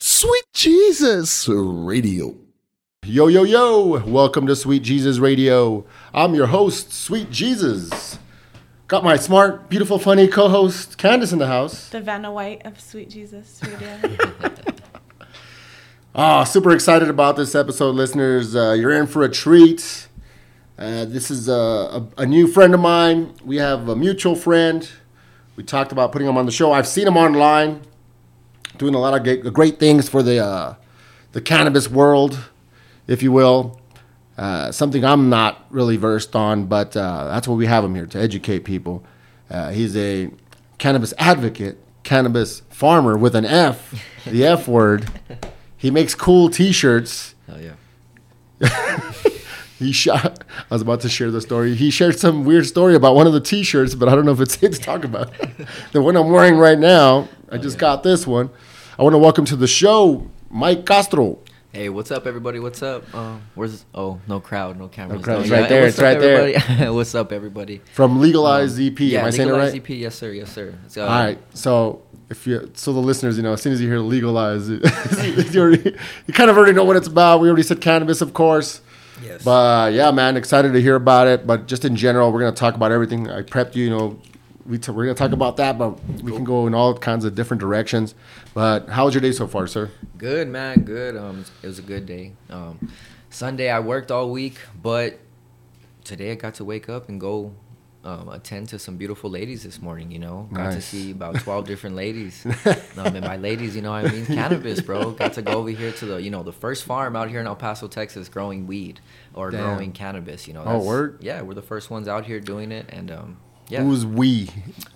Sweet Jesus Radio. Yo, yo, yo. Welcome to Sweet Jesus Radio. I'm your host, Sweet Jesus. Got my smart, beautiful, funny co host, Candace, in the house. The Vanna White of Sweet Jesus Radio. Ah, super excited about this episode, listeners. Uh, you're in for a treat. Uh, this is a, a, a new friend of mine. We have a mutual friend. We talked about putting him on the show. I've seen him online doing a lot of great, things for the uh, the cannabis world, if you will. Uh, something I'm not really versed on, but uh, that's what we have him here to educate people. Uh, he's a cannabis advocate, cannabis farmer with an F, the F word. He makes cool T-shirts. Hell yeah. He shot. I was about to share the story. He shared some weird story about one of the T-shirts, but I don't know if it's it to talk about. the one I'm wearing right now. I just got this one. I want to welcome to the show Mike Castro. Hey, what's up, everybody? What's up? Uh, where's oh no crowd, no cameras. crowd. No, It's right there, what's it's up, right there. everybody? what's up, everybody? from Legalize EP. Um, Yeah, Am I saying it Legalize right? EP, yes sir, yes sir. Uh, All right. So if you, so the listeners, you know, as soon as you hear legalize, you, already, you kind of already know what it's about. We already said cannabis, of course. Yes. But yeah, man, excited to hear about it. But just in general, we're gonna talk about everything. I prepped you, you know, we t- we're gonna talk about that, but we can go in all kinds of different directions. But how was your day so far, sir? Good man, good. Um, it was a good day. Um, Sunday I worked all week, but today I got to wake up and go um, attend to some beautiful ladies this morning. You know, got to see about twelve different ladies. um, and by ladies, you know, I mean cannabis, bro. Got to go over here to the, you know, the first farm out here in El Paso, Texas, growing weed or Damn. growing cannabis. You know, Oh, word? Yeah, we're the first ones out here doing it, and um, yeah. Who's we?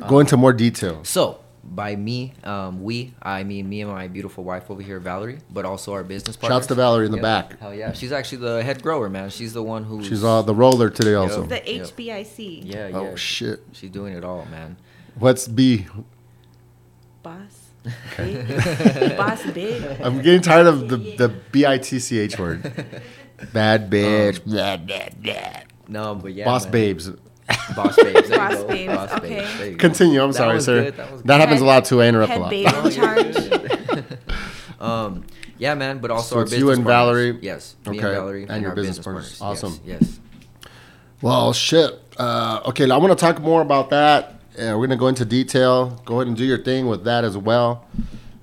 Go into more detail. So by me, um, we, I mean me and my beautiful wife over here, Valerie, but also our business partner. Shouts to Valerie in the back. Hell yeah, she's actually the head grower, man. She's the one who. She's uh, the roller today, also. the Yep. HBIC. Yeah, yeah. Oh shit! She's doing it all, man. What's B? Boss. Big. Boss big. I'm getting tired of the the B I T C H word. Bad bitch. Um, blah, blah, blah. No, but yeah. Boss man. babes. Boss babes. There Boss you go. babes, Boss okay. babes. There you go. Continue. I'm That sorry, was sir. good, that was That happens a lot too. I interrupt a Head lot. babe in charge. Um, yeah, man, but also So our it's business you and partners. Valerie? Yes. Me Okay, and Valerie. and your our business partners. Awesome. Yes. yes. Well, shit. Uh, okay, I want to talk more about that. Uh, we're gonna go into detail. Go ahead and do your thing with that as well.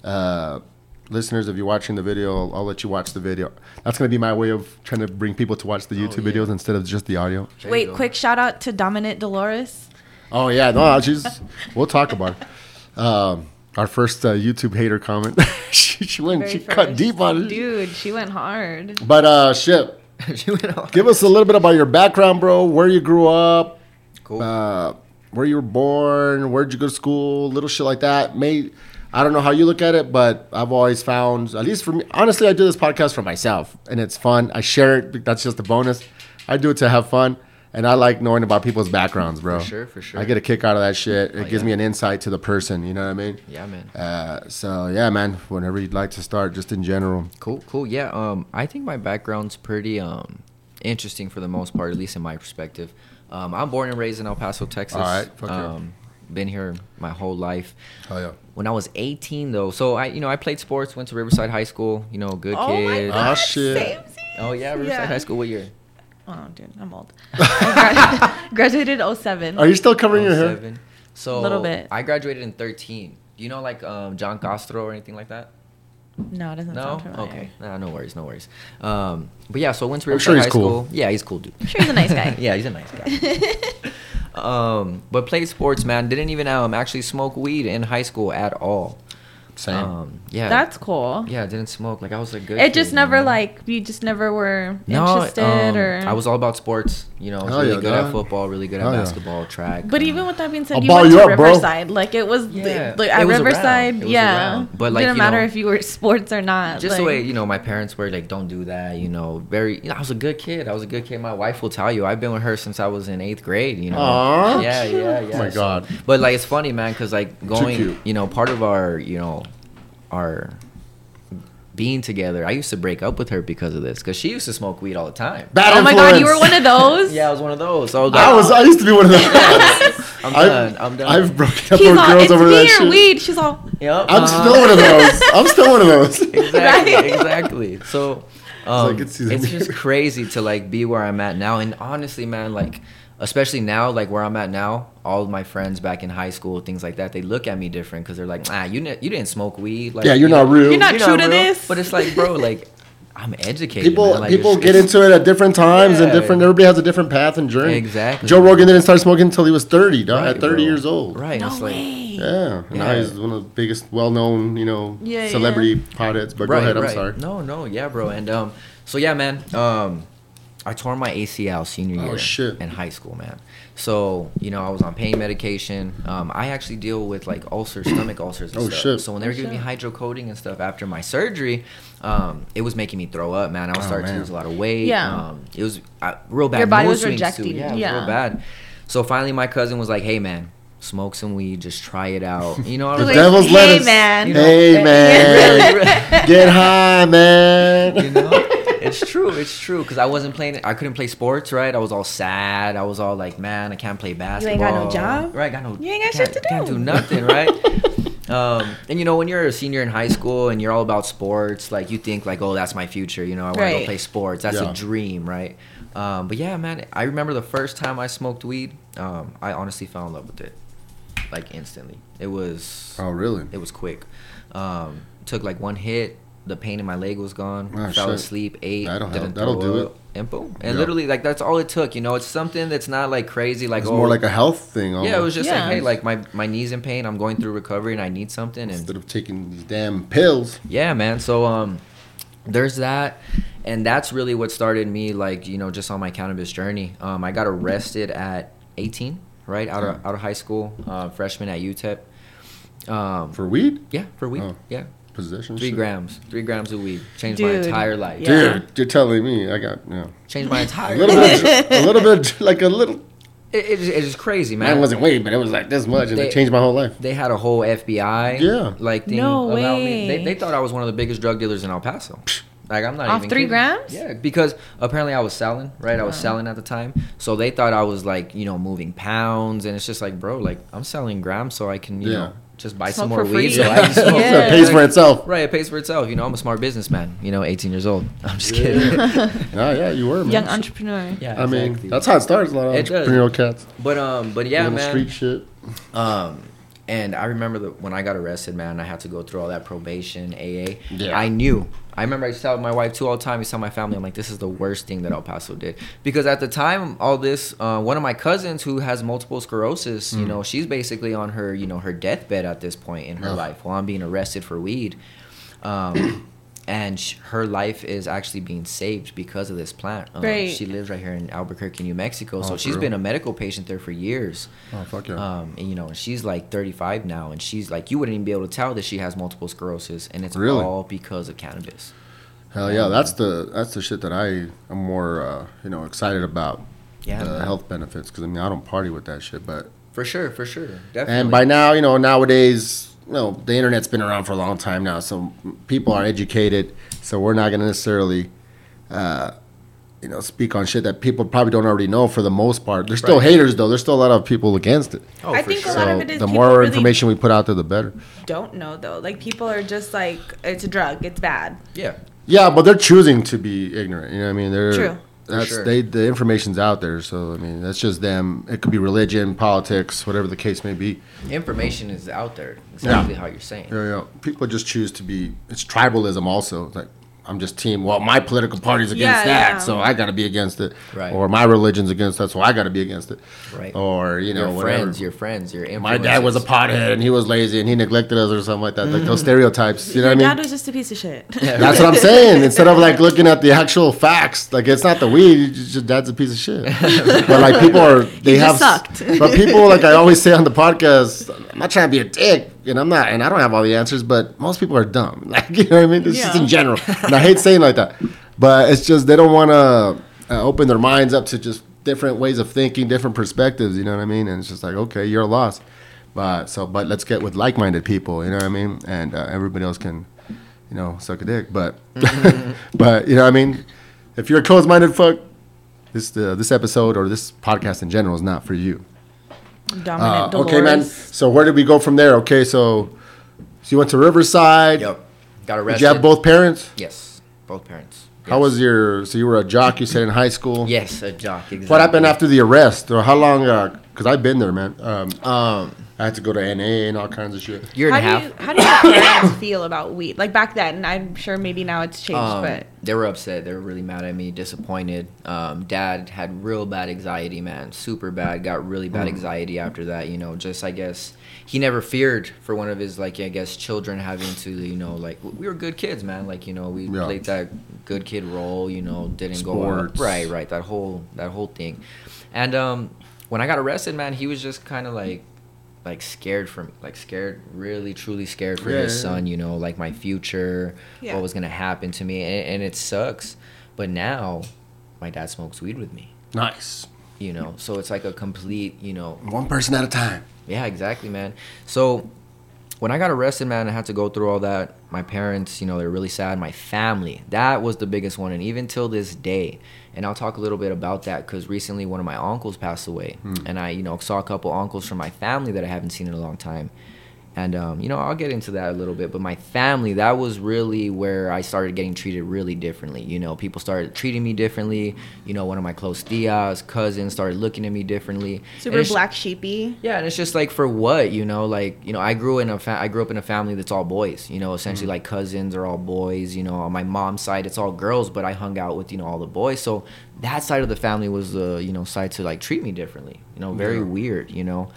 Uh, listeners, if you're watching the video, I'll, I'll let you watch the video. That's gonna be my way of trying to bring people to watch the YouTube yeah. videos instead of just the audio. There Wait, quick shout out to Dominant Dolores. Oh yeah, no, she's. we'll talk about it. Um, our first uh, YouTube hater comment. she, she went. Very She cut deep on it. Dude, she went hard. But uh, shit. She went all- Give us a little bit about your background, bro. Where you grew up. Cool. uh, where you were born, where'd you go to school, little shit like that. May I don't know how you look at it, but I've always found, at least for me, honestly, I do this podcast for myself, and it's fun. I share it. That's just a bonus. I do it to have fun, and I like knowing about people's backgrounds, bro. For sure, for sure. I get a kick out of that shit. It Oh, gives yeah. me an insight to the person. You know what I mean? yeah, man. Uh, so yeah, man. Whenever you'd like to start, just in general. Cool, cool. Yeah, um, I think my background's pretty um interesting for the most part, at least in my perspective. Um, I'm born and raised in El Paso, Texas. All right, fuck um, been here my whole life. Oh yeah. When I was 18, though, so I, you know, I played sports. Went to Riverside High School. You know, good Oh kid. Ah, god. shit. Same Oh yeah, Riverside Yeah. High School. What year? Oh, dude, I'm old. I grad- graduated 07. Are you still covering your hair? 07. So a Little bit. I graduated in 13. Do you know like um, John Castro or anything like that? No, it doesn't No. sound familiar. Okay. Nah, no worries, no worries. Um, but yeah, so I went to I'm Riverside sure he's High cool. School. Yeah, he's cool, dude. I'm sure he's a nice guy. yeah, he's a nice guy. um, but played sports, man. Didn't even um actually smoke weed in high school at all. Same. Um, yeah, That's cool. yeah. I Didn't smoke. Like I was a good. It just kid, never you know? like you just never were No, interested um, or I was all about sports. You know, I was Hell really yeah, good dog. at football, really good at Hell yeah. basketball, track. But um, even with that being said, I'll you went you to up, bro. Riverside. Like it was, Yeah, like it at was. Riverside, It was yeah. around. But, like, it didn't you matter know- if you were sports or not. just like, the way you know my parents were like don't do that you know very you know i was a good kid i was a good kid my wife will tell you i've been with her since i was in eighth grade you know Aw. yeah yeah yeah Oh my So- God. but like it's funny man because like going you know part of our you know our being together i used to break up with her because of this because she used to smoke weed all the time Bad Oh my god, you were one of those. yeah i was one of those I was I was. I used to be one of those. I'm I've, done. I'm done. I've broken up He's with all, girls it's over that me or shit. weed. She's all, Yep. I'm uh-huh. still one of those. I'm still one of those. exactly Right? exactly so um, like, it's it's, just crazy to like be where i'm at now and honestly man like especially now like where i'm at now all of my friends back in high school things like that they look at me different because they're like ah you, ne- you didn't smoke weed like Yeah, you're you not know, real. You're not true to this. but it's like bro like i'm educated People. Like, people it's- get it's- into it at different times and different. Everybody has a different path and journey. Exactly. Joe Rogan didn't start smoking until he was 30, dog, Right, at 30 bro. years old. right no it's like way. Yeah. and Now he's one of the biggest, well-known, you know, Yeah, celebrity potheads. But right, go ahead. I'm sorry. No, no, yeah, bro. And um, so yeah, man. Um, I tore my ACL senior Oh, year shit. in high school, man. So you know, I was on pain medication. Um, I actually deal with like ulcers, stomach ulcers. And Oh, stuff. shit. So when they were Oh, giving me shit. hydrocodone and stuff after my surgery, um, it was making me throw up, man. I was Oh, starting man. to lose a lot of weight. Yeah. Um, it was uh, real bad. Your body mood was swings, too. rejecting. Yeah, it was Yeah. real bad. So finally, my cousin was like, "Hey, man." Smoke some weed, just try it out. You know, I The was like, devil's hey, lettuce. man. You know, hey man, really, really. get high, man. you know it's true it's true because i wasn't playing i couldn't play sports right i was all sad i was all like man i can't play basketball You ain't got no job? right got no You ain't got can't- shit to do. can't do. do nothing right um and you know when you're a senior in high school and you're all about sports like you think like oh that's my future you know i want to go play sports that's Yeah. a dream right um but yeah man i remember the first time i smoked weed um i honestly fell in love with it like instantly it was Oh, really? it was quick. Um, took like one hit. The pain in my leg was gone. Oh, fell shit. asleep. Ate. That'll help. didn't That'll throw do up, And boom. And Yeah. literally, like that's all it took. You know, it's something that's not like crazy. Like It's oh, more like a health thing. Almost. yeah. It was just Yeah. like hey, like my my knees in pain. I'm going through recovery and I need something. And instead of taking these damn pills. yeah, man. So um, there's that, and that's really what started me like you know just on my cannabis journey. Um, I got arrested at 18, right out of out of high school, uh, freshman at UTEP. Um, For weed? yeah, for weed. Oh. Yeah, Possession? three shit? grams, three grams of weed changed Dude. my entire life. Yeah. Dude, you're telling me I got yeah. Changed my a entire little life. bit, a little bit, like a little. It, it, is- it is crazy, Man, man. it wasn't weed, but it was like this much, and They- it changed my whole life. they had a whole FBI Yeah. like thing No about me. They, way. they thought I was one of the biggest drug dealers in El Paso. Like I'm not Off even three kidding. grams? Yeah, because apparently I was selling, right? I was selling at the time, so they thought I was like you know moving pounds, and it's just like bro, like I'm selling grams so I can you Yeah. know just buy Smoke some more weed so I. Yeah. It pays for itself. Right, it pays for itself. You know, I'm a smart businessman. You know, 18 years old. I'm just kidding. Oh yeah, you were man. Young entrepreneur. yeah, I mean, that's how it starts. A lot of It does. entrepreneurial cats. But um, but yeah, man. street shit. Um, and I remember that when I got arrested, man, I had to go through all that probation, AA. Yeah. I knew. I remember I used to tell my wife too all the time. I used to tell my family, I'm like, this is the worst thing that El Paso did. Because at the time, all this, uh, one of my cousins who has multiple sclerosis, Mm. you know, she's basically on her, you know, her deathbed at this point in her Ugh. life while I'm being arrested for weed. Um, and sh- her life is actually being saved because of this plant. Um, Right. She lives right here in Albuquerque, New Mexico. Oh, so for she's real? been a medical patient there for years. Oh fuck yeah. Um, and you know, she's like 35 now, and she's like, you wouldn't even be able to tell that she has multiple sclerosis, and it's Really? all because of cannabis. Hell yeah, that's the that's the shit that I am more uh, you know excited about. Yeah, the man. health benefits because I mean I don't party with that shit, but for sure, for sure, definitely. and by now you know nowadays you know the internet's been around for a long time now, so people are educated. So we're not gonna necessarily. Uh, you know, speak on shit that people probably don't already know for the most part. There's still Right. haters though. There's still a lot of people against it. oh, I for think a lot So of it is the more really- information we put out there, the better. Don't know though. Like people are just like it's a drug. It's bad. yeah, Yeah, but they're choosing to be ignorant. You know what I mean? They're True. That's sure. they the information's out there, so I mean that's just them. It could be religion, politics, whatever the case may be. information is out there. Exactly how you're saying. Yeah, yeah. People just choose to be. It's tribalism also. Like I'm just team. Well, my political party's against Yeah, that, yeah. so I got to be against it. Right. Or my religion's against that, so I got to be against it. Right. Or you know your whatever. friends, your friends, your my dad was a influences. pothead and he was lazy and he neglected us or something like that. Like those mm. stereotypes. You know Your what I mean? dad was just a piece of shit. That's what I'm saying. Instead of like looking at the actual facts, like it's not the weed. It's just dad's a piece of shit. but like people are, they have. just sucked. but people, like I always say on the podcast, I'm not trying to be a dick, and I'm not, and I don't have all the answers. But most people are dumb. Like you know what I mean? It's just Yeah. in general, and I hate saying like that. But it's just they don't want to uh, open their minds up to just different ways of thinking, different perspectives. You know what I mean? And it's just like, okay, you're lost. But so, but let's get with like-minded people. You know what I mean? And uh, everybody else can you know, suck a dick. But, but you know, what I mean, if you're a closed-minded fuck, this uh, this episode or this podcast in general is not for you. Dominant Uh, okay, man. So where did we go from there? Okay, so so you went to Riverside. Yep. Got Did arrested. you have both parents? Yes, both parents. How was your? So you were a jock. You said in high school. Yes, a jock. Exactly. What happened after the arrest, or how long? Because I've been there, man. Um, Um, I had to go to NA and all kinds of shit. year and How a do you how do your parents feel about weed? Like back then, I'm sure maybe now it's changed, Um, but they were upset. They were really mad at me, disappointed. Um, Dad had real bad anxiety, man, super bad. Got really bad anxiety after that. You know, just I guess he never feared for one of his like I guess children having to you know like we were good kids, man. Like you know we Yeah. played that good kid role. You know, didn't go Sports. out. right, right. That whole that whole thing. And um, when I got arrested, man, he was just kind of like like scared for me, like scared, really truly scared for Yeah, his son. You know, like my future, Yeah. what was gonna happen to me, and, and it sucks. But now, my dad smokes weed with me. Nice. You know, so it's like a complete, you know, One person at a time. yeah, exactly, man. So when I got arrested, man, I had to go through all that. My parents, you know, they're really sad. My family, that was the biggest one, and even till this day. And I'll talk a little bit about that because recently one of my uncles passed away, hmm. and I, you know, saw a couple uncles from my family that I haven't seen in a long time. And um, you know, I'll get into that a little bit. But my family, that was really where I started getting treated really differently. You know, people started treating me differently. You know, one of my close tias, cousins started looking at me differently. Super black sheepy. yeah, and it's just like for what, you know, like you know, I grew in a fa- I grew up in a family that's all boys, you know, essentially like cousins are all boys, you know. On my mom's side, it's all girls, but I hung out with you know all the boys, so that side of the family was the you know side to like treat me differently, you know, very Yeah. weird, you know,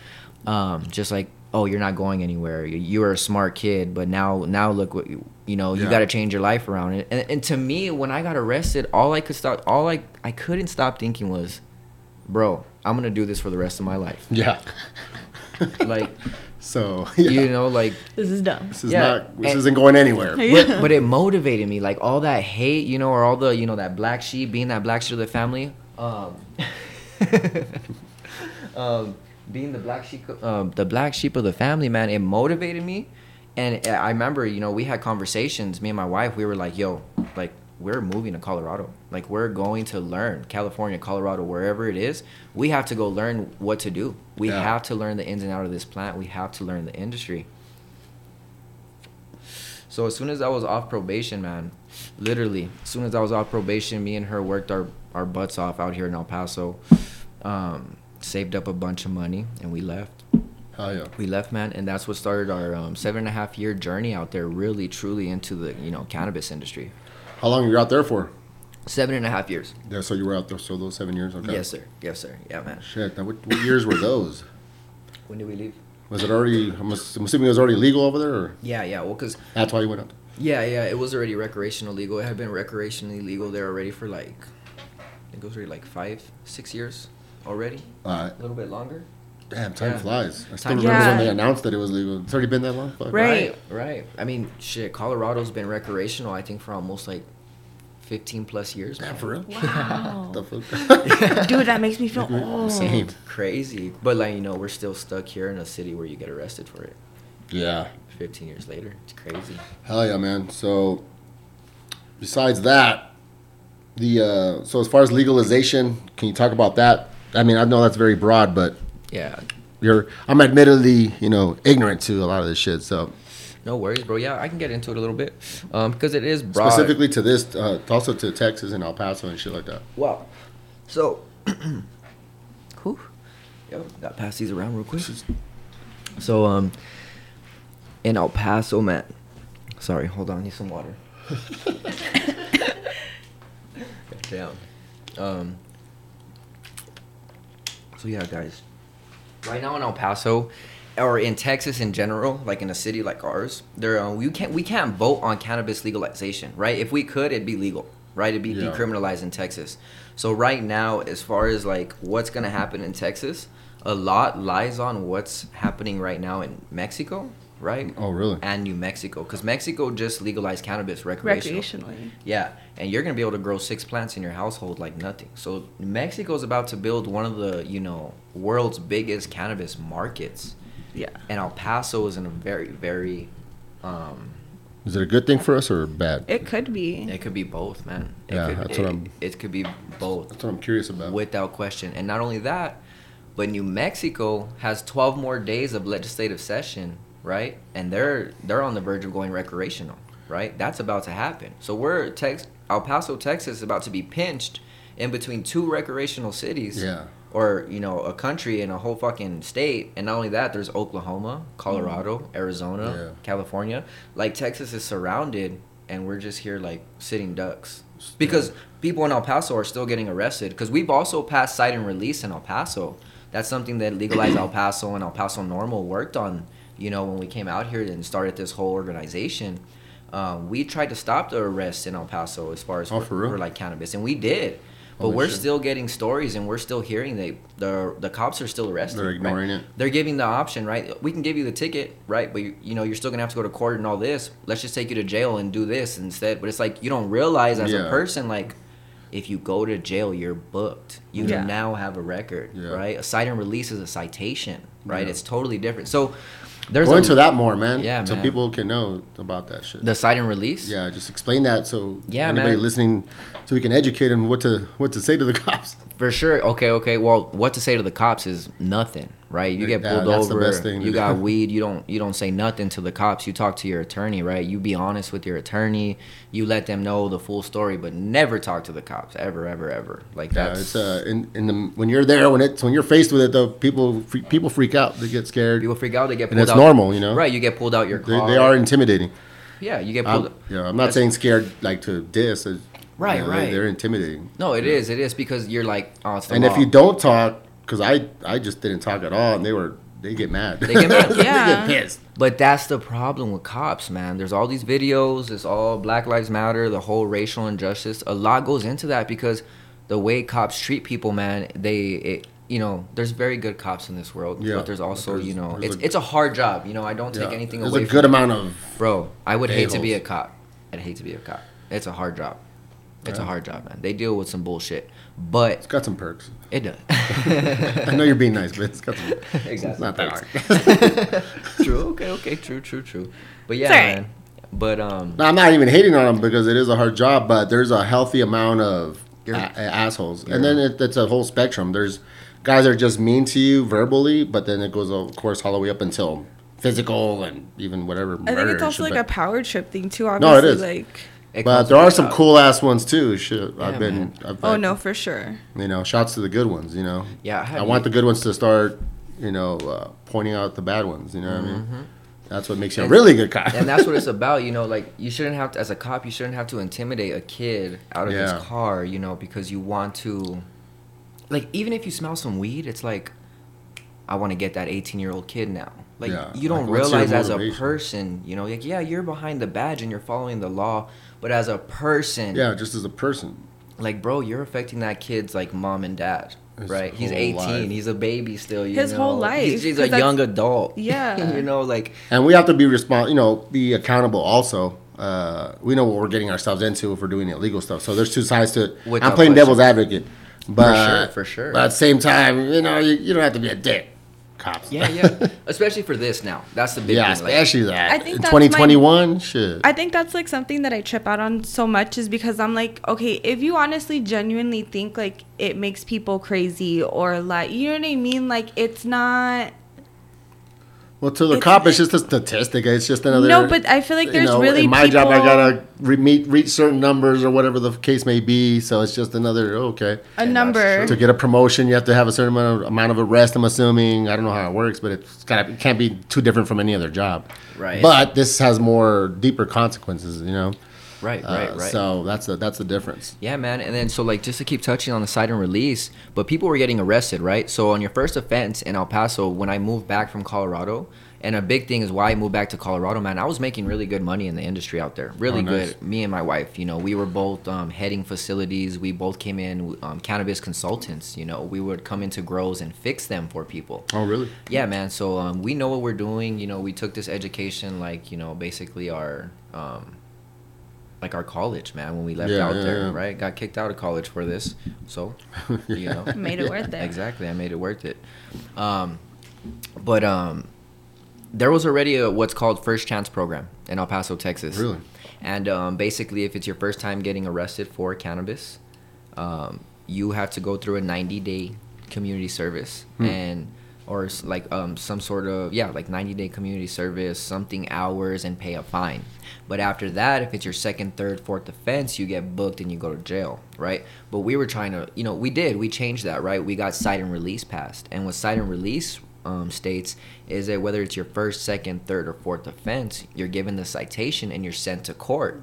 um, just like oh you're not going anywhere, you, you were a smart kid, but now now look what you you know you Yeah. got to change your life around it, and, and to me when I got arrested, all I could stop, all I I couldn't stop thinking was, bro, I'm gonna do this for the rest of my life, Yeah. like. So yeah. you know like This is dumb. this is yeah, not. This and- isn't going anywhere. but, but it motivated me like all that hate you know or all the you know that black sheep being that black sheep of the family um, um being the black sheep um, the black sheep of the family man it motivated me. And i remember you know we had conversations me and my wife we were like yo like we're moving to colorado. Like we're going to learn california colorado wherever it is. We have to go learn what to do. We Yeah. have to learn the ins and out of this plant. We have to learn the industry. So as soon as I was off probation, man, literally, as soon as I was off probation, me and her worked our, our butts off out here in El Paso, um, saved up a bunch of money, and we left. Hell yeah. We left, man, and that's what started our um, seven and a half year journey out there, really, truly into the you know cannabis industry. How long were you out there for? Seven and a half years. Yeah. So you were out there. So those seven years. Okay. Yes, sir. Yes, sir. Yeah, man. Shit. Now, what, what years were those? When did we leave? Was it already? I'm, assuming it was already legal over there, or Yeah, yeah. Well, cause that's why you went out. yeah, yeah, it was already recreational legal. It had been recreationally legal there already for like, I think it was already like five, six years already. All right. A little bit longer. Damn, time Yeah. flies. I still Time remember when they announced that it was legal. It's already been that long. Fuck. Right. Right, right. I mean, shit, Colorado's been recreational, I think, for almost like 15 plus years. Damn, man. for real. Wow. the fuck? Dude, that makes me feel old. Same. Crazy. But, like, you know, we're still stuck here in a city where you get arrested for it Yeah. 15 years later. It's crazy. Hell yeah, man. So, besides that, the uh, so as far as legalization, can you talk about that? I mean, I know that's very broad, but Yeah. you're I'm admittedly you know ignorant to a lot of this shit. So No worries, bro. Yeah, I can get into it a little bit um, because it is broad. specifically to this, uh, also to Texas and El Paso and shit like that. Wow. So, whew. Yo, got pass these around real quick. So, um, in El Paso, man. Sorry, hold on, need some water. Damn. Um. So yeah, guys. Right now in El Paso, or in Texas in general, like in a city like ours, there uh, we can't we can't vote on cannabis legalization, right? If we could, it'd be legal, right? It'd be Yeah. decriminalized in Texas. So right now, as far as like what's gonna happen in Texas, a lot lies on what's happening right now in Mexico, right? Oh, really? And New Mexico, because Mexico just legalized cannabis recreational. Recreationally. Yeah, and you're gonna be able to grow six plants in your household like nothing. So New Mexico's about to build one of the you know world's biggest cannabis markets, Yeah. and El Paso is in a very very, um, Is it a good thing for us or bad? It could be. it could be both, man. It Yeah, could, that's it, what I'm- It could be both That's what I'm curious about. without question. And not only that, But New Mexico has 12 more days of legislative session, right? And they're they're on the verge of going recreational, right? That's about to happen. So we're Tex El Paso, Texas, is about to be pinched in between two recreational cities. Yeah. Or you know a country and a whole fucking state, and not only that, there's Oklahoma, Colorado, mm. Arizona, Yeah. California. Like Texas is surrounded, and we're just here like sitting ducks because people in El Paso are still getting arrested. Because we've also passed cite and release in El Paso. That's something that Legalize El Paso and El Paso NORML worked on. You know, when we came out here and started this whole organization, um, we tried to stop the arrests in El Paso as far as Oh, for, for like cannabis, and we did. But Holy we're shit. still getting stories, and we're still hearing they the the cops are still arresting. They're right? ignoring it. They're giving the option, right? We can give you the ticket, right? But you, you know you're still gonna have to go to court and all this. Let's just take you to jail and do this instead. But it's like you don't realize as Yeah. a person, like if you go to jail, you're booked. You Yeah. now have a record, Yeah. right? A cite and release is a citation, right? Yeah. It's totally different. So there's Go a, into that more, man. Yeah, so man. people can know about that shit. the cite and release. yeah, just explain that so Yeah, anybody man. listening, so we can educate them what to what to say to the cops. For sure. Okay, okay. Well, what to say to the cops is nothing, right? You get pulled that's the over. best thing to you got weed. You don't. You don't say nothing to the cops. You talk to your attorney, right? You be honest with your attorney. You let them know the full story, but never talk to the cops ever, ever, ever. Like Yeah, that's it's uh, in, in the when you're there when it's when you're faced with it though, people people freak out, they get scared, people freak out. They get and pulled it's out. normal, you know. Right. You get pulled out your They, car. they are intimidating. Yeah. You get pulled. I'm, yeah, I'm not That's- saying scared like to diss. it's- Right, you know, right. They, are intimidating. No, it is. It is because you're like, oh, And law. if you don't talk, because I I just didn't talk at all, and they were they get mad. They get mad. they Yeah. get pissed. But that's the problem with cops, man. There's all these videos. It's all Black Lives Matter, the whole racial injustice. A lot goes into that because the way cops treat people, man. They, it, you know, there's very good cops in this world, Yeah, but there's also, there's- you know, it's a- it's a hard job. You know, I don't take Yeah. anything There's away. a from good amount of bro. I would hate to be a cop. I'd hate to be a cop. It's a hard job. It's a hard job, man. They deal with some bullshit, but it's got some perks. It does. I know you're being nice, but it's got some. Exactly. It's not that hard. true. Okay. Okay. True. True. True. But yeah, It's man. But um, No, I'm not even hating on them because it is a hard job, but there's a healthy amount of a- assholes, you're- and then it, it's a whole spectrum. There's guys that are just mean to you verbally, but then it goes, of course, all the way up until physical and even whatever. I think it's also shit, like a power trip thing too. No, it Obviously, is. like it But there are some that. cool ass ones too. Shit, Yeah, I've been. I've, oh I've- no, for sure. You know, shouts to the good ones. You know. Yeah, I, I want the good ones to start. You know, uh, pointing out the bad ones. You know what I mean? That's what makes you a really good cop. Mm-hmm. and that's what it's about. You know, like you shouldn't have to, as a cop, you shouldn't have to intimidate a kid out of Yeah. his car. You know, because you want to, like, even if you smell some weed, it's like, I want to get that 18 year old kid now. Like Yeah, you don't like, realize as a person, you know, like yeah, you're behind the badge and you're following the law, but as a person, yeah, just as a person. like bro, you're affecting that kid's like mom and dad. His right, he's 18. life. He's a baby still. You His know? whole life, He's, he's a 'cause that's- young adult. Yeah. you know, like And we have to be respons- you know, be accountable also. Uh, we know what we're getting ourselves into if we're doing illegal stuff. So there's two sides to it. Without I'm playing question. devil's advocate. But, sure, for sure. But at the same time, you know, you, you don't have to be a dick. Cops. Yeah, yeah. Especially for this now. That's the big yeah, thing. Like, especially that. I think In that's my- 2021, shit. I think that's like something that I trip out on so much is because I'm like, okay, if you honestly genuinely think like it makes people crazy or like, you know what I mean? Like it's not. Well, to the it's- cop, it's just a statistic. It's just another. No, but I feel like you there's know, really in my job, I gotta re- meet reach certain numbers or whatever the case may be. So it's just another oh, okay. A And number. To get a promotion, you have to have a certain amount of, amount of arrest. I'm assuming. I don't know how it works, but it's got it can't be too different from any other job. Right. But this has more deeper consequences. You know. Right, Uh, right, right. So that's the that's the difference. Yeah, man. And then so like just to keep touching on the cite and release, but people were getting arrested, right? So on your first offense in El Paso, when I moved back from Colorado, and a big thing is why I moved back to Colorado, man. I was making really good money in the industry out there, really Oh, nice. good. Me and my wife, you know, we were both um, heading facilities. We both came in um, cannabis consultants. You know, we would come into grows and fix them for people. Oh, really? Yeah, man. So um, we know what we're doing. You know, we took this education like you know basically our um, like our college, man. When we left Yeah, out yeah, there, yeah. right? Got kicked out of college for this. So you know, Made it worth it. exactly. I made it worth it. Um, but um, there was already a what's called first chance program in El Paso, Texas. Really? And um, basically, if it's your first time getting arrested for cannabis, um, you have to go through a 90 day community service Hmm. and or like um some sort of yeah like 90 day community service something hours and pay a fine. But after that if it's your second third fourth offense you get booked and you go to jail right? But we were trying to you know we did we changed that right? We got cite and release passed. And with cite and release um, states is that whether it's your first second third or fourth offense you're given the citation and you're sent to court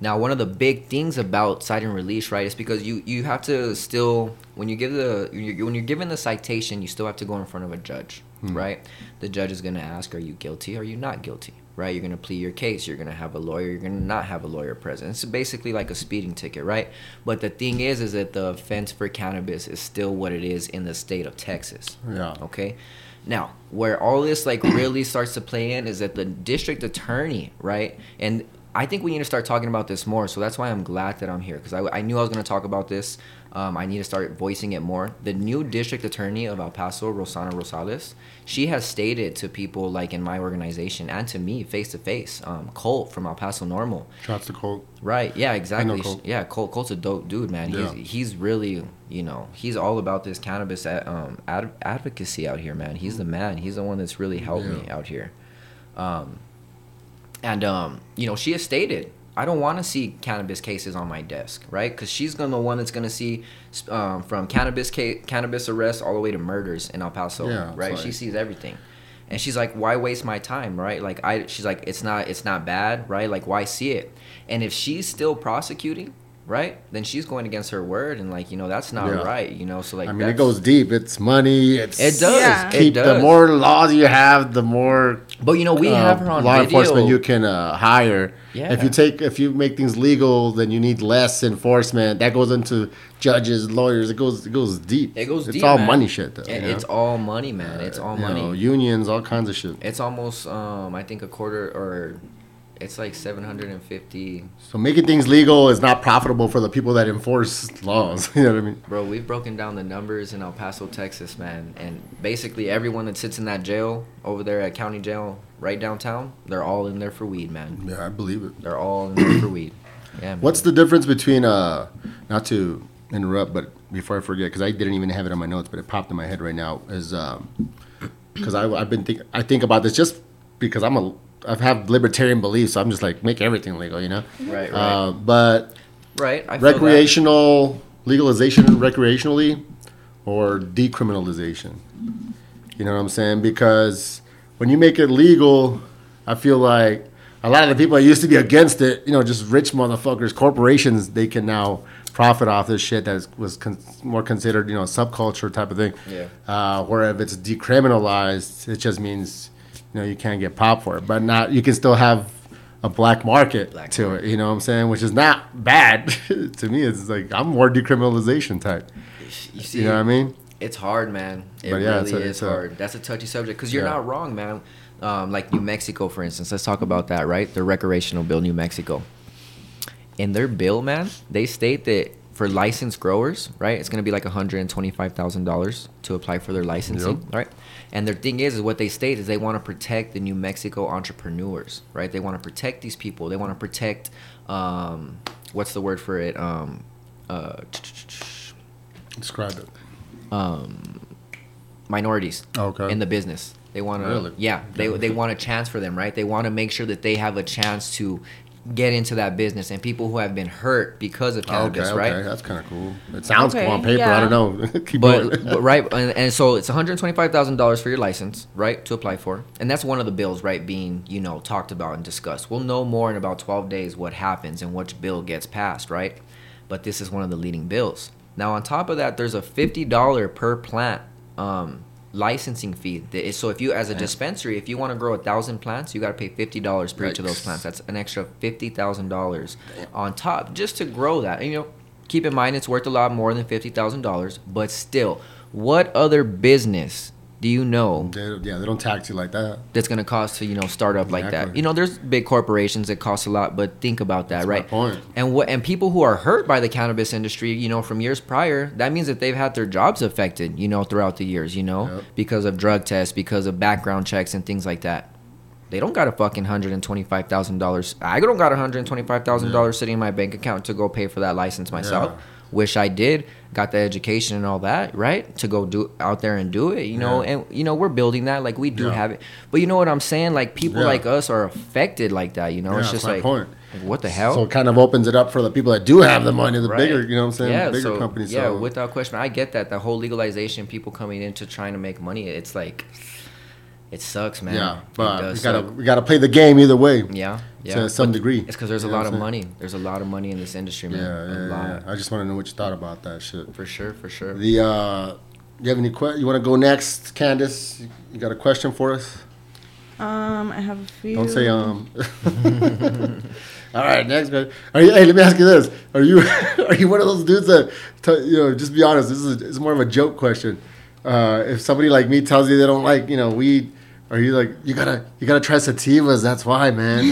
now, one of the big things about cite and release, right, is because you you have to still when you give the you, when you're given the citation, you still have to go in front of a judge, hmm. right? The judge is going to ask, "Are you guilty? Or are you not guilty?" Right? You're going to plead your case. You're going to have a lawyer. You're going to not have a lawyer present. It's basically like a speeding ticket, right? But the thing is, is that the offense for cannabis is still what it is in the state of Texas. Yeah. Okay. Now, where all this like really starts to play in is that the district attorney, right? And I think we need to start talking about this more. So that's why I'm glad that I'm here because I, I knew I was going to talk about this. Um, I need to start voicing it more. The new district attorney of El Paso, Rosana Rosales, she has stated to people like in my organization and to me face to face, um, Colt from El Paso NORML, Shots to Colt. Right. Yeah. Exactly. Colt. Yeah. Colt. Colt's a dope dude, man. Yeah. He's he's really you know he's all about this cannabis ad, um ad, advocacy out here, man. He's the man. He's the one that's really helped me out here. Um, and um, you know, she has stated, I don't want to see cannabis cases on my desk, right? Because she's gonna the one that's gonna see um, from cannabis ca- cannabis arrests all the way to murders in El Paso, Yeah, right? like- she sees everything. And she's like, why waste my time, right? Like I, she's like, it's not, it's not bad, right? Like why see it? And if she's still prosecuting, right, then she's going against her word, and like you know that's not Yeah. right, you know. So like, I mean, it goes deep. It's money. It's It does. Yeah. It Keep the more laws you have, the more But you know, we uh, have her on law video. enforcement you can uh, hire. Yeah. If you take if you make things legal, then you need less enforcement. That goes into judges, lawyers. It goes it goes deep. It goes It's deep, all man. money shit though. It- it's all money, man. It's all You money. know, unions, all kinds of shit. It's almost um I think a quarter or it's like 750 So making things legal is not profitable for the people that enforce laws. you know what I mean? Bro, we've broken down the numbers in El Paso, Texas, man. And basically everyone that sits in that jail over there at county jail right downtown, they're all in there for weed, man. Yeah, I believe it. They're all in there for weed. Yeah. Man. What's the difference between uh not to interrupt, but before I forget, because I didn't even have it on my notes, but it popped in my head right now is um because I I've been think I think about this just because I'm a I have libertarian beliefs, so I'm just like make everything legal, you know. right, right. Uh, but right. I recreational legalization recreationally or decriminalization. You know what I'm saying? Because when you make it legal, I feel like a lot of the people that used to be against it, you know, just rich motherfuckers, corporations, they can now profit off this shit that was con- more considered, you know, a subculture type of thing. Yeah. Uh, where if it's decriminalized, it just means, you know, you can't get popped for it, but not you can still have a black market Black to it. You know what I'm saying? Which is not bad to me. It's like I'm more decriminalization type. You see, You know what I mean? It's hard, man. It But yeah, really a- is a- hard. That's a touchy subject because you're Yeah. not wrong, man. Um, like New Mexico, for instance. Let's talk about that, right? The recreational bill, New Mexico. In their bill, man, they state that for licensed growers, right, it's going to be like $125,000 to apply for their licensing, Yep. right? And their thing is, is what they state is they want to protect the New Mexico entrepreneurs, right? They want to protect these people. They want to protect, um, what's the word for it? Um, uh, Describe it. minorities Okay. in the business. They want to, Really? yeah, they they want a chance for them, right? They want to make sure that they have a chance to get into that business and people who have been hurt because of cannabis, okay, right? that's kind of cool. It sounds Okay, cool on paper. yeah. I don't know. Keep But, going. but right, and, and so it's one hundred twenty-five thousand dollars for your license, right, to apply for, and that's one of the bills, right, being you know talked about and discussed. We'll know more in about twelve days what happens and which bill gets passed, right? But this is one of the leading bills. Now, on top of that, there's a fifty dollar per plant um, licensing fee. So if you, as a dispensary, if you want to grow a thousand plants, you got to pay fifty dollars per each of those plants. That's an extra fifty thousand dollars on top just to grow that. And, you know, keep in mind it's worth a lot more than fifty thousand dollars, but still, what other business do you know They- yeah, they don't tax you like that. that's going to cost to you know start up like that? You know, there's big corporations that cost a lot, but think about that, That's right? point. And what and people who are hurt by the cannabis industry, you know, from years prior, that means that they've had their jobs affected, you know, throughout the years, you know, Yep. because of drug tests, because of background checks and things like that. They don't got a fucking hundred and twenty five thousand dollars. I don't got a hundred and twenty five thousand dollars sitting in my bank account to go pay for that license myself. Yeah. Wish I did. Got the education and all that, right? To go do out there and do it, you know. Yeah. And you know, we're building that. Like we do Yeah. have it, but you know what I'm saying? Like people Yeah. like us are affected like that. You know, it's just like, what the hell? So it kind of opens it up for the people that do have the money, the Right. bigger, you know what I'm saying? Yeah, bigger so, companies. Yeah, so. without question, I get that. The whole legalization, people coming into trying to make money, it's like, it sucks, man. yeah, but we does gotta suck. we gotta play the game either way. Yeah, yeah. to some But degree. It's because there's a You know lot of money. There's a lot of money in this industry, man. Yeah, a yeah, lot. yeah. I just want to know what you thought about that shit. For sure, for sure. The uh, you have any que- You want to go next, Candace? You- You got a question for us? Um, I have a few. Don't say um. All right, next question. Are you, hey, let me ask you this: Are you are you one of those dudes that t- you know? Just be honest. This is it's more of a joke question. Uh, if somebody like me tells you they don't like you know weed, are you like you gotta you gotta try sativas? That's why, man.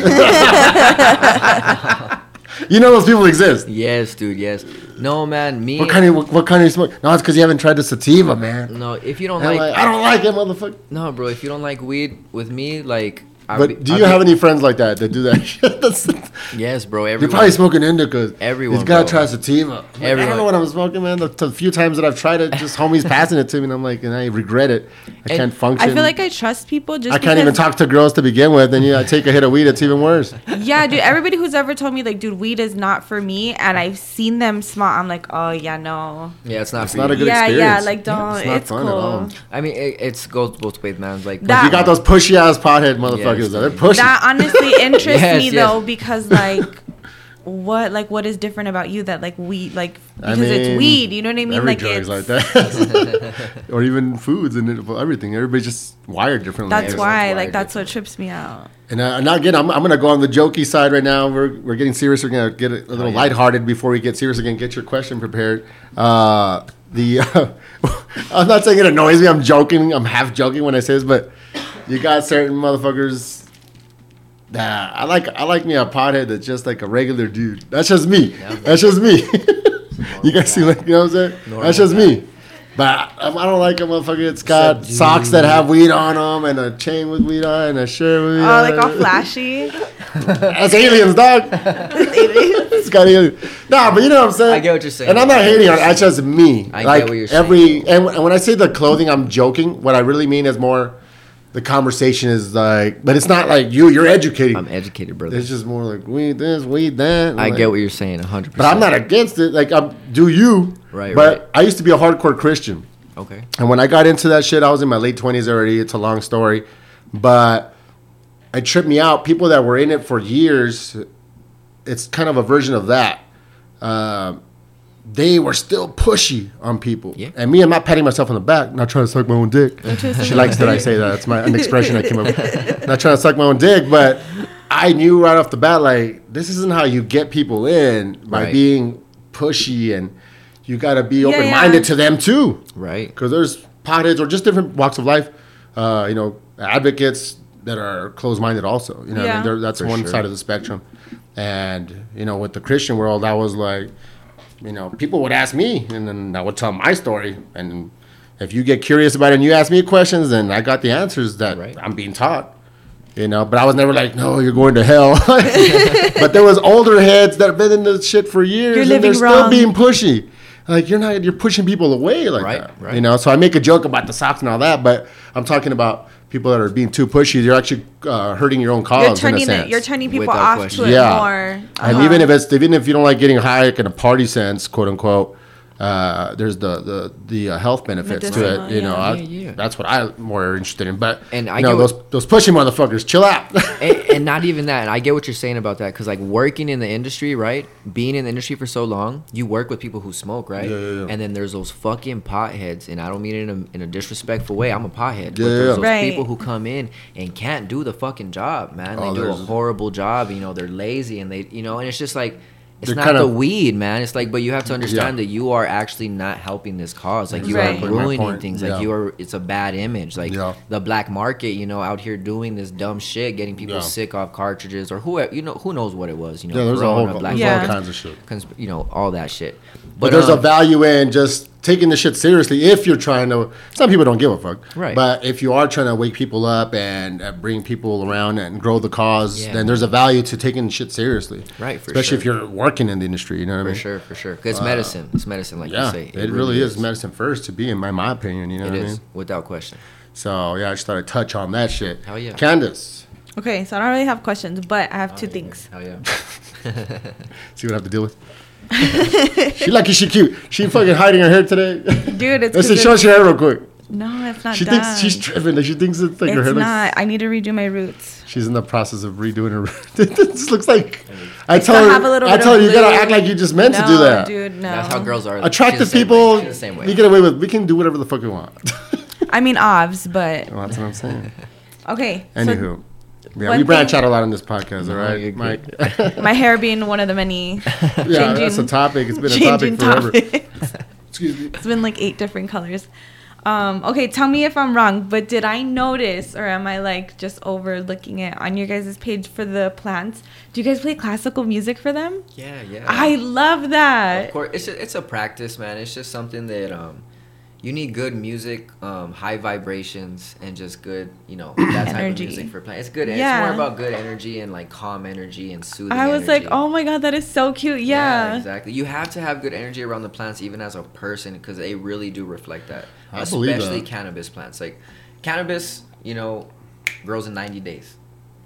you know those people exist. Yes, dude. Yes. No, man. Me. What kind of what, what kind of smoke? No, it's because you haven't tried the sativa, man. no, if you don't like, like, I don't like it, motherfucker. no, bro. If you don't like weed with me, like. I'll But be- do I'll you be- have any friends like that that do that shit? Yes, bro. You're probably smoking indica. Everyone, He's gotta bro. try sativa. Like, I don't know what I'm smoking, man. The, the few times that I've tried it, just homies passing it to me, and I'm like, and I regret it. I And can't function. I feel like I trust people just. I can't even talk to girls to begin with, and you I take a hit of weed, it's even worse. Yeah, dude. Everybody who's ever told me like, dude, weed is not for me, and I've seen them smoke, I'm like, oh yeah, no. Yeah, it's not It's for not you. a good experience. yeah, yeah, like don't. it's not it's fun cool. at all. I mean, it, it's goes both ways, man. Like That- you got those pushy ass pothead motherfuckers. Yes, they're dude. That honestly interests Yes, me yes. though because like. What like what is different about you that like weed like I because mean, it's weed you know what I mean Every like drug's it's like that, or even foods and everything. Everybody's just wired differently. that's why wired like that's what trips me out And uh, now again, I'm, I'm gonna go on the jokey side right now. We're, we're getting serious. We're gonna get a, a little Oh, yeah. lighthearted before we get serious again. Get your question prepared. Uh, the uh, I'm not saying it annoys me. I'm joking. I'm half joking when I say this, but you got certain motherfuckers. That I like. I like me a pothead that's just like a regular dude. That's just me. That's just me. you guys see, like you know what I'm saying? Normal That's just guy. me. But I, I don't like a motherfucker that's got Subdued. socks that have weed on them and a chain with weed on and a shirt with weed oh on like all flashy That's aliens, dog. it's got aliens. Nah, but you know what I'm saying. I get what you're saying. And I'm not hating on it. That's just me. I get like what you're every saying. and, and when I say the clothing, I'm joking. What I really mean is more the conversation is like, but it's not like you. You're educating. I'm educated, brother. it's just more like weed this, weed that. I like- get what you're saying, 100. But I'm not against it. Like, I'm do you? Right, But right. I used to be a hardcore Christian. Okay. And when I got into that shit, I was in my late twenties already. It's a long story, but it tripped me out. People that were in it for years, it's kind of a version of that. Uh, they were still pushy on people. Yeah. And me, I'm not patting myself on the back, not trying to suck my own dick. she likes that I say that. That's my an expression I came up with. Not trying to suck my own dick, but I knew right off the bat, like, this isn't how you get people in by Right. being pushy and you got to be Yeah, open minded yeah. to them too Right. because there's potheads or just different walks of life. Uh, you know, advocates that are closed-minded also. You know, what I Yeah. mean, that's For one sure. side of the spectrum. And you know, with the Christian world, I was like, you know, people would ask me, and then I would tell my story. And if you get curious about it and you ask me questions, then I got the answers that Right. I'm being taught. You know, but I was never like, no, you're going to hell. but there was older heads that have been in this shit for years, You're and they're living still being pushy. Like you're not, you're pushing people away like Right, that. right. You know, so I make a joke about the socks and all that, but I'm talking about people that are being too pushy. You're actually uh, hurting your own cause. you're in a turning sense. it you're turning people Without off question. to it Yeah. more And Uh-huh. even if it's even if you don't like getting high like in a party sense, quote unquote, uh, there's the the the uh, health benefits to it. You know, yeah. I, Yeah, yeah. that's what I'm more interested in. But And I you know those what- those pushy motherfuckers, chill out. and, and not even that. And I get what you're saying about that because, like, working in the industry, right? Being in the industry for so long, you work with people who smoke, right? Yeah, yeah, yeah. And then there's those fucking potheads, and I don't mean it in a, in a disrespectful way. I'm a pothead, Yeah, yeah, there's those Right. people who come in and can't do the fucking job, man. They Oh, do a horrible job. You know, they're lazy, and they, you know, and it's just like. It's They're not kind the of- weed, man. It's like, but you have to understand Yeah. that you are actually not helping this cause. Like you Right. are ruining point, things. yeah. Like you are. It's a bad image. Like Yeah. the black market, you know, out here doing this dumb shit, getting people Yeah. sick off cartridges or who you know who knows what it was, you know, yeah, there's a Corona, whole black there's Yeah. all market, kinds of shit. cons- you know, all that shit. But, there's a um, value in just taking the shit seriously if you're trying to. Some people don't give a fuck, Right. But if you are trying to wake people up and uh, bring people around and grow the cause, Yeah. then there's a value to taking shit seriously, Right, for Especially if you're working in the industry, you know what I For mean? sure, for sure. 'Cause it's medicine. It's medicine, like Yeah, you say. it, really is. medicine first to be, in my, my opinion. You know It what I mean? without question. So yeah, I just thought I'd touch on that shit. Hell yeah. Candace, Okay, so I don't really have questions, but I have two things. Hell yeah. see what I have to deal with. She lucky she cute. She fucking hiding her hair today. Dude, it's Listen, 'cause show us it's- your hair real quick. No, it's not She done. thinks she's tripping. Like she thinks it's like her it's hair looks. not. I need to redo my roots. She's in the process of redoing her. it just looks like. I still tell her. I tell her you gotta act like you just meant no, to do that. dude, no. That's how girls are. Attractive She's the same people, way. She's the same way. we get away with. We can do whatever the fuck we want. I mean, obvs, but well, that's what I'm saying. okay. so Anywho, yeah, one we branch thing- out a lot on this podcast. All No, right, Mike. my hair being one of the many yeah, that's a topic. It's been a topic forever. Excuse me. It's been like eight different colors. Um, okay, tell me if I'm wrong, but did I notice or am I like just overlooking it on your guys' page for the plants? Do you guys play classical music for them? Yeah, yeah. I love that. Of course, it's a, it's a practice, man. It's just something that um, you need good music, um, high vibrations, and just good, you know, that type Energy. of music for playing. It's good. Yeah. It's more about good energy and like calm energy and soothing. I was like, oh my god, that is so cute. Yeah. exactly. You have to have good energy around the plants, even as a person, because they really do reflect that. I Especially that. cannabis plants. Like cannabis, you know, grows in 90 days,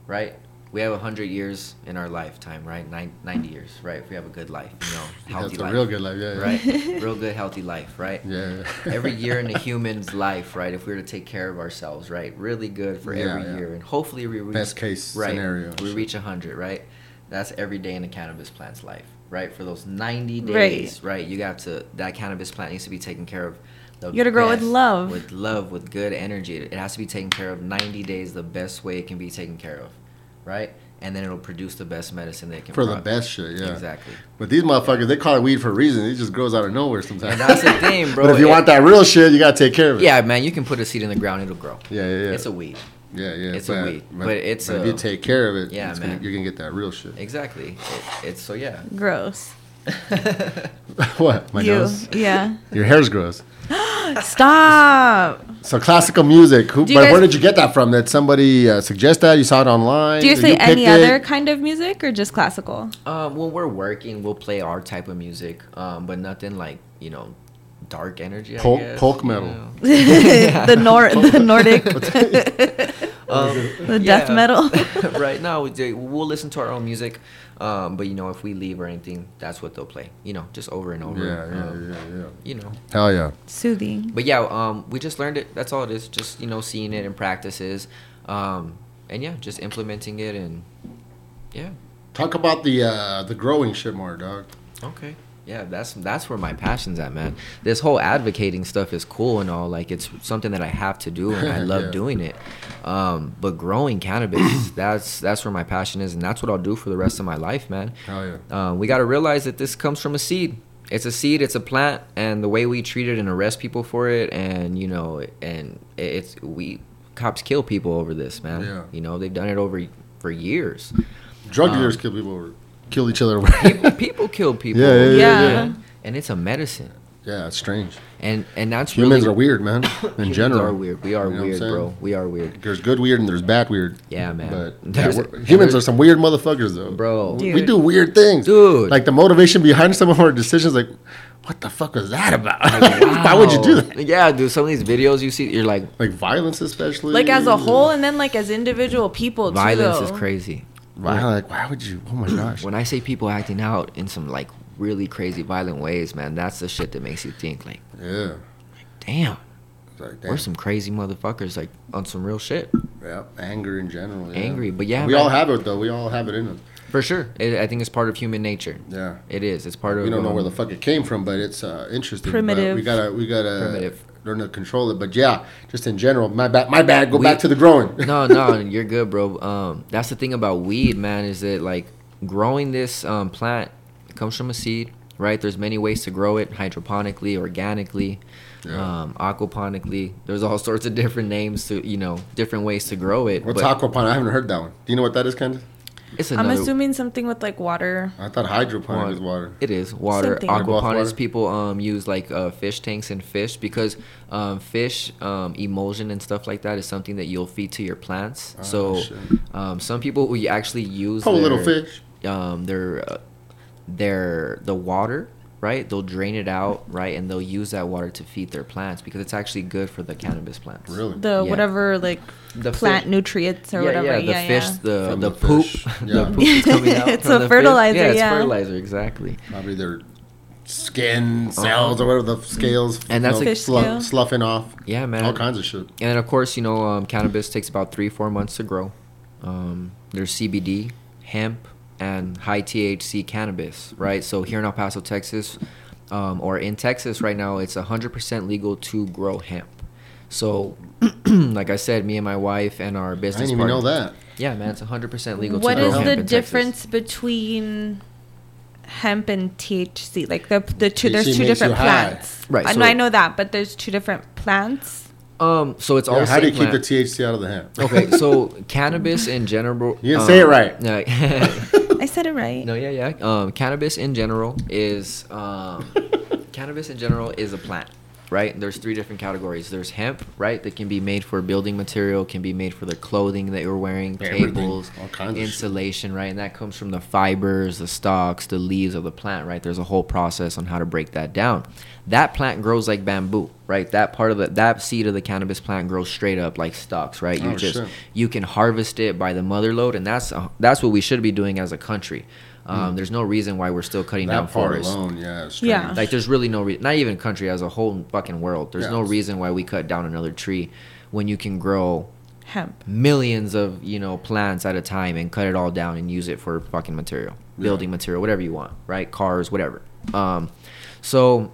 right? We have 100 years in our lifetime, right? Nine, 90 years, right? If we have a good life, you know, healthy That's a life. real good life. Yeah, yeah. Right? real good, healthy life, right? Yeah. yeah. Every year in a human's life, right? If we were to take care of ourselves, right? Really good for Yeah, every yeah. year. And hopefully we reach Best case right, scenario. We reach 100, right? That's every day in a cannabis plant's life, right? For those 90 days, right? You got to that cannabis plant needs to be taken care of. You gotta grow with love. With love, with good energy. It has to be taken care of 90 days the best way it can be taken care of, right? And then it'll produce the best medicine they can For the best shit, yeah. Exactly. But these motherfuckers, they call it weed for a reason. It just grows out of nowhere sometimes. And that's the thing, bro. but if you It- want that real shit, you gotta take care of it. Yeah, man, you can put a seed in the ground, it'll grow. Yeah, yeah, yeah. It's a weed. yeah, yeah. it's a weed, but it's if a- you take care of it, Yeah, it's gonna- man. you're gonna get that real shit. Exactly. It, it's so yeah. Gross. what? My you. nose? Yeah. Your hair's gross. Stop. So classical music. Who? But you where did you get that from? Did somebody uh, suggest that? You saw it online? Do you Or play any picked other it? kind of music or just classical? Um, when we're working, we'll play our type of music, um, but nothing like you know, dark energy. I Folk- guess, folk you metal. know. the nor the Nordic, Um, the death metal. right now, we do- we'll listen to our own music, um, but you know, if we leave or anything, that's what they'll play. You know, just over and over. Yeah, yeah, um, yeah, yeah. You know, Hell yeah. Soothing. but yeah, um, we just learned it. That's all it is. Just you know, seeing it in practices, um, and yeah, just implementing it and yeah. Talk about the uh, the growing shit more, dog. Okay. Yeah, that's that's where my passion's at, man. This whole advocating stuff is cool and all. Like it's something that I have to do, and I love Yeah. doing it. Um, but growing cannabis, that's that's where my passion is, and that's what I'll do for the rest of my life, man. Hell yeah. Um, we got to realize that this comes from a seed. It's a seed. It's a plant, and the way we treat it and arrest people for it, and you know, and it's we cops kill people over this, man. Yeah. You know, they've done it over for years. Drug Um, dealers kill people, or kill each other. People, people kill people. Yeah, yeah, yeah, Yeah. And it's a medicine. yeah, it's strange. and and that's Humans really, are weird, man. In humans general, are weird. We are You know weird, bro. We are weird, There's good weird and there's bad weird. Yeah, man. But yeah, humans are some weird motherfuckers, though, bro. We do weird things, Dude. Like the motivation behind some of our decisions, like, what the fuck was that about? Why would you do that? Yeah, dude. Some of these videos you see, you're like, Like violence, especially. Like as a whole, and then like as individual people too. violence is crazy. Wow, like why would you? Oh my gosh. When I say people acting out in some like really crazy violent ways, man, that's the shit that makes you think like, yeah. damn, It's like, we're some crazy motherfuckers like on some real shit. Yeah, anger in general. yeah. Angry, but yeah, we man. all have it though. We all have it in us. For sure, it, I think it's part of human nature. Yeah. It is. It's part of. We don't know where the um, fuck it came from, but it's uh, interesting. but Primitive. we gotta we gotta Primitive. Learn to control it. But yeah, just in general, my bad. My bad. Go We- back to the growing. no, no, you're good, bro. Um, that's the thing about weed, man, is that like growing this um, plant comes from a seed, right? There's many ways to grow it: hydroponically, organically, Yeah. um, aquaponically. There's all sorts of different names to, you know, different ways to grow it. What's but- aquaponic? I haven't heard that one. Do you know what that is, Candace? It's I'm assuming something with like water. I thought hydroponic Water. was water. It is water. thing. Aquaponics water? people um use like uh, fish tanks and fish because um, fish um, emulsion and stuff like that is something that you'll feed to your plants. Oh, so um, some people will actually use Poor little fish. um their uh, their the water right they'll drain it out right and they'll use that water to feed their plants because it's actually good for the cannabis plants Really? The Yeah. whatever like The plant fish- nutrients or yeah, whatever. yeah, the yeah, fish, yeah. the From the, the poop, fish, the poop is coming out. It's from a the fish. fertilizer, Yeah, it's yeah. fertilizer exactly. Probably their skin cells or whatever the scales. Uh-huh. And that's you know, a- Fish slough- scale. sloughing off. Yeah, man. All kinds of shit. And then of course, you know, um, cannabis takes about three, four months to grow. Um, there's CBD, hemp, and high THC cannabis, right? So here in El Paso, Texas, um, or in Texas right now, it's 100% legal to grow hemp. So, like I said, me and my wife and our I business didn't even know that. Yeah, man, it's 100% legal What to grow is hemp the in Texas. difference between hemp and THC? Like the the two, there's two different you high. plants. Right, I, so- know, I know that, but there's two different plants. Um, so it's all how do you same keep the. THC out of the hemp? Okay, so cannabis in general. You didn't say it right. No, I said it right. no, yeah, yeah. Um, cannabis in general is um, cannabis in general is a plant, right? There's three different categories. There's hemp, right, that can be made for building material, can be made for the clothing that you're wearing, Everything. tables, All kinds of insulation, right? And that comes from the fibers, the stalks, the leaves of the plant, right? There's a whole process on how to break that down. That plant grows like bamboo, right? That part of the that seed of the cannabis plant grows straight up like stalks, right? You Oh, just shit. you can harvest it by the mother load, and that's uh, that's what we should be doing as a country. Um, There's no reason why we're still cutting down Hmm. That part forests. alone, yeah. It's Yeah. Like, there's really no reason, not even country as a whole fucking world. There's Yeah. no reason why we cut down another tree when you can grow Hemp. millions of you know plants at a time and cut it all down and use it for fucking material, Yeah. building material, whatever you want, right? Cars, whatever. Um, so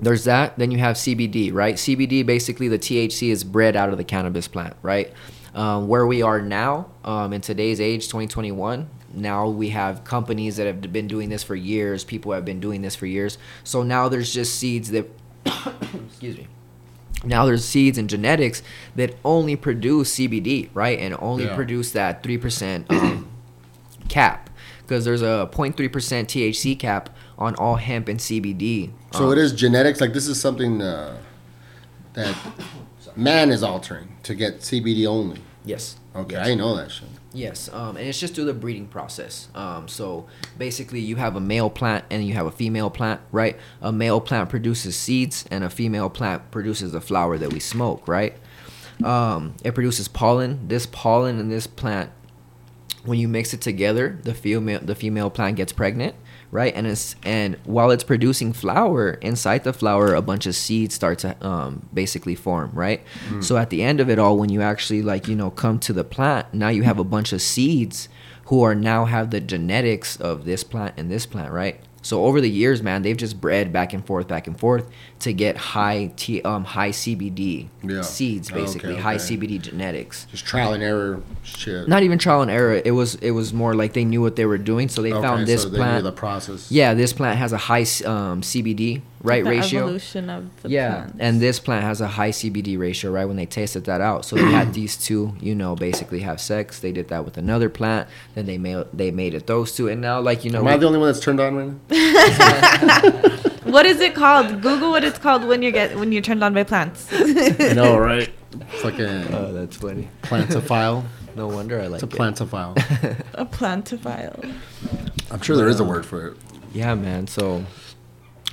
there's that. Then you have CBD, right? CBD basically the THC is bred out of the cannabis plant, right? Um, where we are now um, in today's age, 2021. Now we have companies that have been doing this for years. People have been doing this for years. So now there's just seeds that, excuse me, now there's seeds and genetics that only produce CBD, right, and only Yeah. produce that three percent um, cap, because there's a 0.3 percent THC cap on all hemp and CBD. So Um, it is genetics. Like this is something uh, that man is altering to get CBD only. Yes. Okay, Yes. I know that shit. Yes, um, and it's just through the breeding process. Um, so basically, you have a male plant and you have a female plant, right? A male plant produces seeds, and a female plant produces the flower that we smoke, right? Um, it produces pollen. This pollen in this plant, when you mix it together, the female the female plant gets pregnant, right? And it's and while it's producing flower, inside the flower, a bunch of seeds start to um, basically form, right? So at the end of it all, when you actually like you know come to the plant, now you have a bunch of seeds who are now have the genetics of this plant and this plant, right? So over the years, man, they've just bred back and forth, back and forth to get high T, um, high CBD Yeah. seeds, Okay, basically high. CBD genetics Just trial and error shit. not even trial and error. It was it was more like they knew what they were doing, so they okay, found this so they plant. knew the process. yeah, this plant has a high um, CBD right the ratio. evolution of the Yeah, plants. and this plant has a high CBD ratio. Right when they tasted that out, so they had these two, you know, basically have sex. They did that with another plant. Then they made they made it those two, and now like you know, Am I the only one that's turned on right now? what is it called? Google what it's called when you get when you're turned on by plants. I know, right? It's like a oh, that's funny. plantophile. No wonder I like it. It's a it. plantophile. a plantophile. I'm sure there is a word for it. Yeah, man. So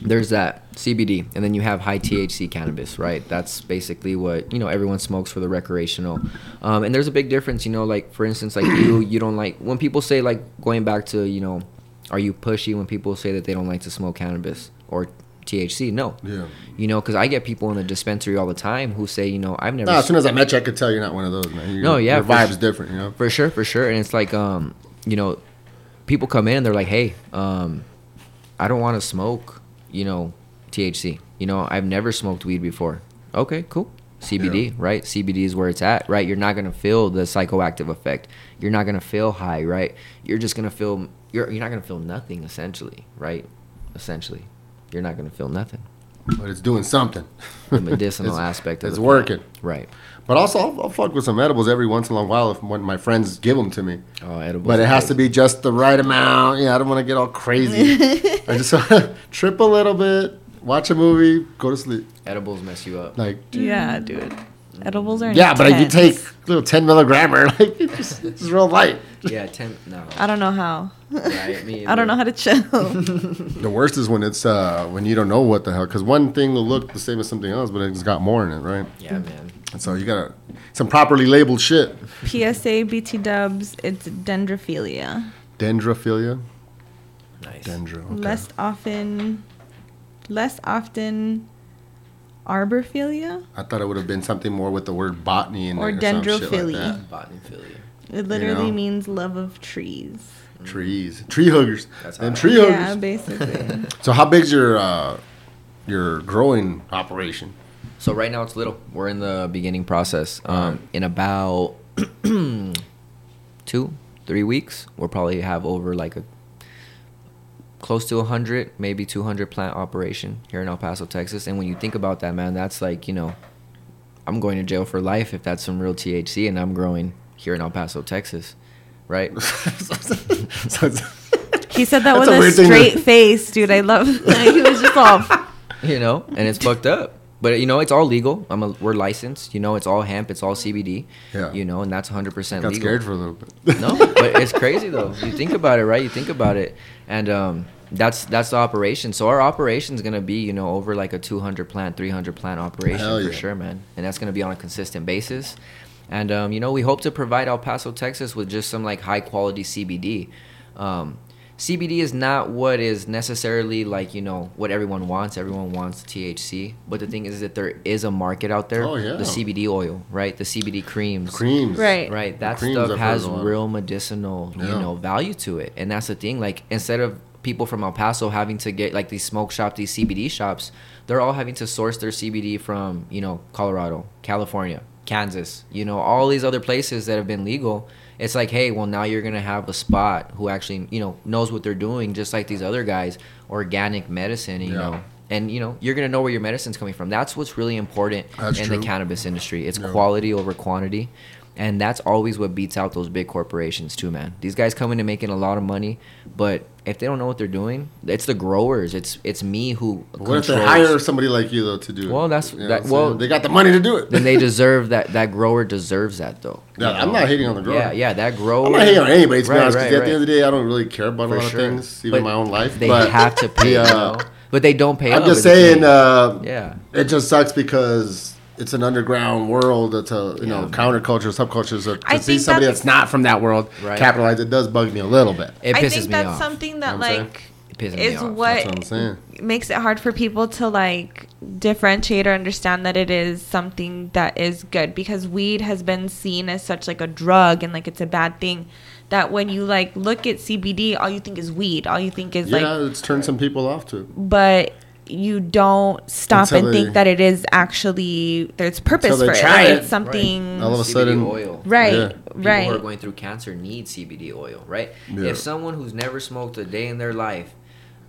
there's that CBD, and then you have high THC cannabis, right? That's basically what you know everyone smokes for the recreational. Um, and there's a big difference, you know. Like for instance, like you, you don't like when people say like going back to you know, are you pushy when people say that they don't like to smoke cannabis or THC? No, Yeah. you know, because I get people in the dispensary all the time who say, you know, I've never No, as soon as I met you, I could tell you're not one of those, man. Your, No, yeah, Your vibe's different, you know? For sure, for sure. And it's like, um, you know, people come in and they're like, hey, um, I don't want to smoke, you know, THC. You know, I've never smoked weed before. Okay, cool. CBD, Yeah. right? CBD is where it's at, right? You're not gonna feel the psychoactive effect. You're not gonna feel high, right? You're just gonna feel you're you're not gonna feel nothing essentially, right? Essentially, you're not gonna feel nothing. but it's doing something. The medicinal aspect of it. it's the plant. working. Right. But also, I'll, I'll fuck with some edibles every once in a while if when my friends give them to me. Oh, edibles. But it has to be just the right amount. Yeah, I don't want to get all crazy. I just want to trip a little bit, watch a movie, go to sleep. edibles mess you up. Like, Yeah, dude. Edibles are yeah, but if you take a little 10 milligrammer, like, it's just it's real light. Yeah, ten. No. I don't know how. Right, me I don't know how to chill. The worst is when it's uh when you don't know what the hell, because one thing will look the same as something else, but it's got more in it, right? Yeah, man. And so you gotta some properly labeled shit. PSA, BT dubs, it's dendrophilia. Dendrophilia, Nice. dendro. Okay. Less often, less often, arborphilia. I thought it would have been something more with the word botany in Or there. some shit dendrophilia. Like Botanophilia. It literally know? means love of trees. Trees, tree huggers, That's them how I- tree Yeah, huggers. basically. So how big's your uh your growing operation? So right now it's little. We're in the beginning process. Um, in about two, three weeks, we'll probably have over like a close to 100, maybe 200 plant operation here in El Paso, Texas. And when you think about that, man, that's like, you know, I'm going to jail for life if that's some real THC and I'm growing here in El Paso, Texas. Right? so it's, He said that That's with a a, weird thing to- straight face, dude. I love. he was just all. you know, and it's fucked up. But you know, it's all legal. I'm a, we're licensed. You know, it's all hemp. It's all CBD. Yeah. You know, and that's 100 percent got legal. scared for a little bit. no, but it's crazy though. You think about it, right? You think about it, and um, that's that's the operation. So our operation is gonna be, you know, over like a 200 plant, 300 plant operation Hell for yeah. sure, man. And that's gonna be on a consistent basis. And um, you know, we hope to provide El Paso, Texas, with just some like high quality CBD. Um, CBD is not what is necessarily like you know what everyone wants. Everyone wants THC, but the thing is that there is a market out there. Oh, yeah. The CBD oil, right? The CBD creams, Creams. Right. right that creams stuff has heard a lot. real medicinal you know value to it and that's the thing like instead of people from el paso having to get like these smoke shop these cbd shops they're all having to source their cbd from you know colorado california kansas you know all these other places that have been legal it's like hey well now you're gonna have a spot who actually you know knows what they're doing just like these other guys organic medicine you Yeah. know and you know you're gonna know where your medicine's coming from that's what's really important That's in true. the cannabis industry it's Yeah. quality over quantity and that's always what beats out those big corporations too man these guys come in and making a lot of money but if they don't know what they're doing it's the growers it's it's me who What if they hire somebody like you though to do it? Well, that's- You know that- well- they got the money to do it. then they deserve that that grower deserves that though Yeah, I'm know? not hating on the grower. yeah yeah that grower I'm not hating on anybody to be Right, right, at the end of the day, I don't really care about For a lot sure. of things, even But my own life. they but have to pay you uh, know? but they don't pay I'm just saying, uh, yeah it just sucks because it's an underground world. It's a you know counterculture, subculture. So uh, to I see somebody that's- that's not from that world Right. capitalize, it does bug me a little bit. it I pisses think me that's off something that what I'm like it me is off what, That's what I'm saying. makes it hard for people to like differentiate or understand that it is something that is good because weed has been seen as such like a drug and like it's a bad thing that when you like look at CBD all you think is weed all you think is Yeah, like it's turned some people off too. but you don't stop Until and they- think that it is actually there's purpose for it try like it. it's something All of a CBD sudden- oil right Yeah. people right who are going through cancer need CBD oil, right? Yeah. If someone who's never smoked a day in their life,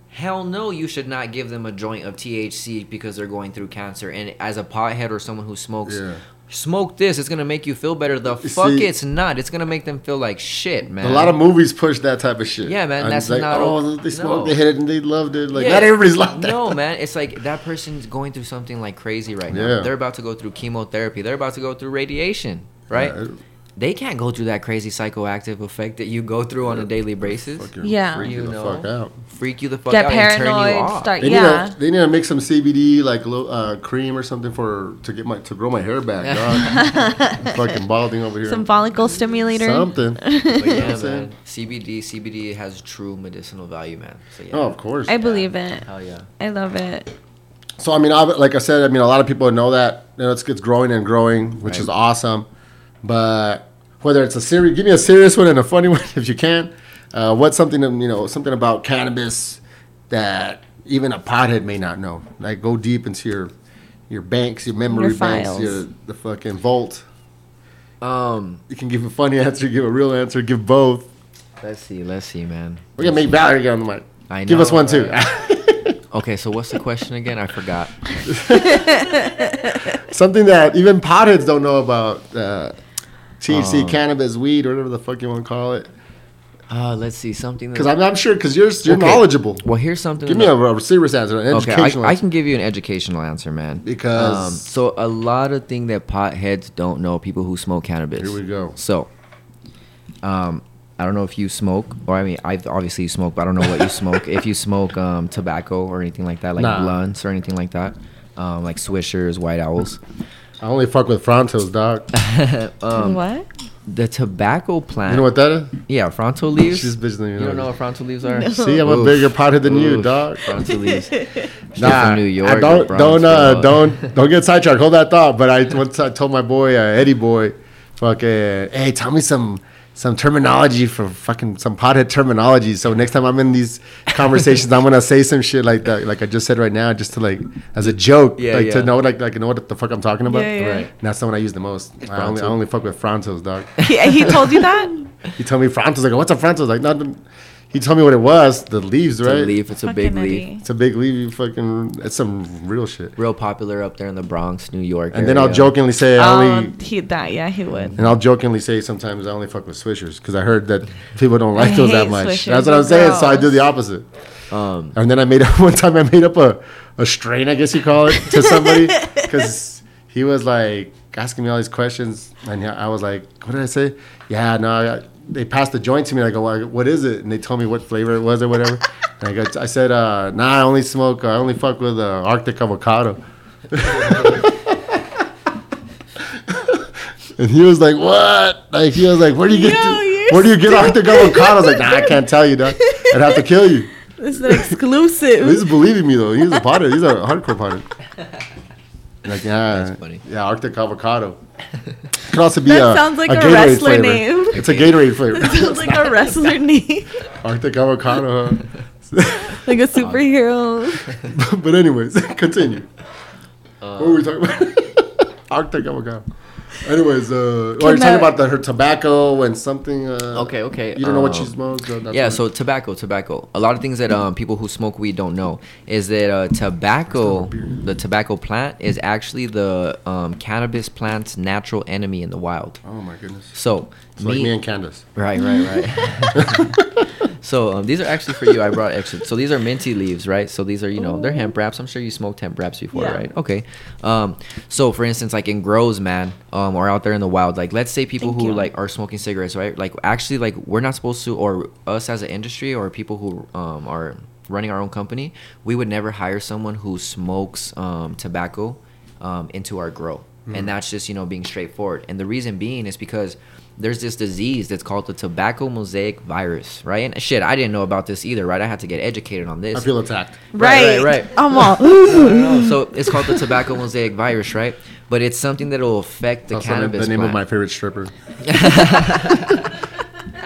hell no, you should not give them a joint of THC because they're going through cancer. And as a pothead or someone who smokes, Yeah. Smoke this. It's gonna make you feel better. The You fuck, see- it's not. It's gonna make them feel like shit, man. A lot of movies push that type of shit. Yeah, man, And that's like, not Oh, they smoked, no. they hit it, and they loved it. Like Yeah. not everybody's like that. No, man. It's like that person's going through something like crazy right now. Yeah. They're about to go through chemotherapy. They're about to go through radiation, right? Yeah, They can't go through that crazy psychoactive effect that you go through on a daily basis. Yeah. freak you You the know. fuck out. Freak you the fuck get out and turn you paranoid off. start They yeah need to they need to make some CBD like lo- uh, cream or something for to get my to grow my hair back. Dog. I'm fucking balding over here. some follicle stimulator something. But yeah, man. CBD, CBD has true medicinal value, man. So yeah. Oh, of course. I believe it Hell yeah. I love it So I mean, like I said, I mean, a lot of people know that you know it's, it's growing and growing, which Right. is awesome. But whether it's a serious, give me a serious one and a funny one if you can. Uh, what's something you know, something about cannabis that even a pothead may not know? Like go deep into your your banks, your memory Your banks, files. your the fucking vault. Um, You can give a funny answer, give a real answer, give both. let's see, let's see, man. We're gonna make Valerie get on the mic. I know. Give us know, one too. Okay, so what's the question again? I forgot. Something that even potheads don't know about. Uh, THC, Um, cannabis, weed, or whatever the fuck you want to call it. Uh, let's see something. Because I'm, I'm sure, because you're, you're Okay. knowledgeable. Well, here's something. Give me a, a serious answer, an Okay, educational I, I can give you an educational answer, man. Because- um, so a lot of thing that potheads don't know, people who smoke cannabis. Here we go. So, um, I don't know if you smoke, or I mean, I obviously you smoke, but I don't know what you smoke. if you smoke um, tobacco or anything like that, like Nah. blunts or anything like that, um, like Swishers, White Owls. I only fuck with Frontos, dog. Um, what? The tobacco plant. You know what that is? Yeah, fronto leaves. She's bitch than you you know. don't know what fronto leaves are? See, I'm a Oof. bigger pothead than you, Oof. dog. Fronto leaves. Nah, from New York, I don't the don't uh, don't don't get sidetracked. Hold that thought. But I once I told my boy uh, Eddie boy, fucking, hey, tell me some some terminology for fucking some pothead terminology. So next time I'm in these conversations, I'm gonna say some shit like that, like I just said right now, just to like as a joke, Yeah, like to know like like know what the fuck I'm talking about. Yeah, yeah. Right. And that's the one I use the most. I only, I only fuck with Frontos, dog. he, he told you that? He told me Frontos. Like, what's a Frontos? Like, not. He told me what it was. The leaves, It's right? a leaf. It's a big leaf. Eddie. It's a big leaf. You fucking. It's some real shit. Real popular up there in the Bronx, New York. And then I'll jokingly say I only. he that yeah he would. And I'll jokingly say sometimes I only fuck with swishers because I heard that people don't I like those that much. Swishers, That's what I'm they're saying. So I do the opposite. Um, And then I made up one time. I made up a, a strain, I guess you call it, to somebody because he was like asking me all these questions, and I was like, "What did I say?" Yeah, no. I, they passed the joint to me. and I go, "Why- "What is it?" And they told me what flavor it was or whatever. and I go, I said, uh, "Nah, I only smoke. I only fuck with uh, Arctic avocado." and he was like, "What?" Like he was like, "Where do you get? Yo, the- where do you get Arctic avocado?" I was like, "Nah, I can't tell you, dog. I'd have to kill you." This is an exclusive. He's believing me though. He's a potter. He's a hardcore potter. Like yeah, That's funny. yeah, Arctic avocado. Could also be That a, sounds like a Gatorade wrestler flavor. name. It's a Gatorade flavor. It sounds like a wrestler name, Arctic avocado. Like a superhero. but anyways, continue. Uh, what were we talking about? Arctic avocado. Anyways, uh, well, you're talking about the, her tobacco and something. Uh, Okay, okay, You don't know what she um, smokes. so yeah, so tobacco, tobacco. A lot of things that um, people who smoke weed don't know is that uh, tobacco, the tobacco plant, is actually the um, cannabis plant's natural enemy in the wild. Oh my goodness. So, It's like me and Candace. Right, right, right. so um, these are actually for you. I brought extra. So these are minty leaves, right? So these are you know they're hemp wraps. I'm sure you smoked hemp wraps before, Yeah. right? Okay. Um, so for instance, like in grows, man, um, or out there in the wild, like let's say people Thank who you. like are smoking cigarettes, right? Like actually, like we're not supposed to, or us as an industry, or people who um, are running our own company, we would never hire someone who smokes um, tobacco um, into our grow. And that's just, you know, being straightforward. And the reason being is because there's this disease that's called the tobacco mosaic virus, right? And shit, I didn't know about this either, right? I had to get educated on this. I feel attacked. Right, Right, right, right. I'm all. No, no, no. So it's called the tobacco mosaic virus, right? But it's something that will affect the That's cannabis the name of my favorite stripper.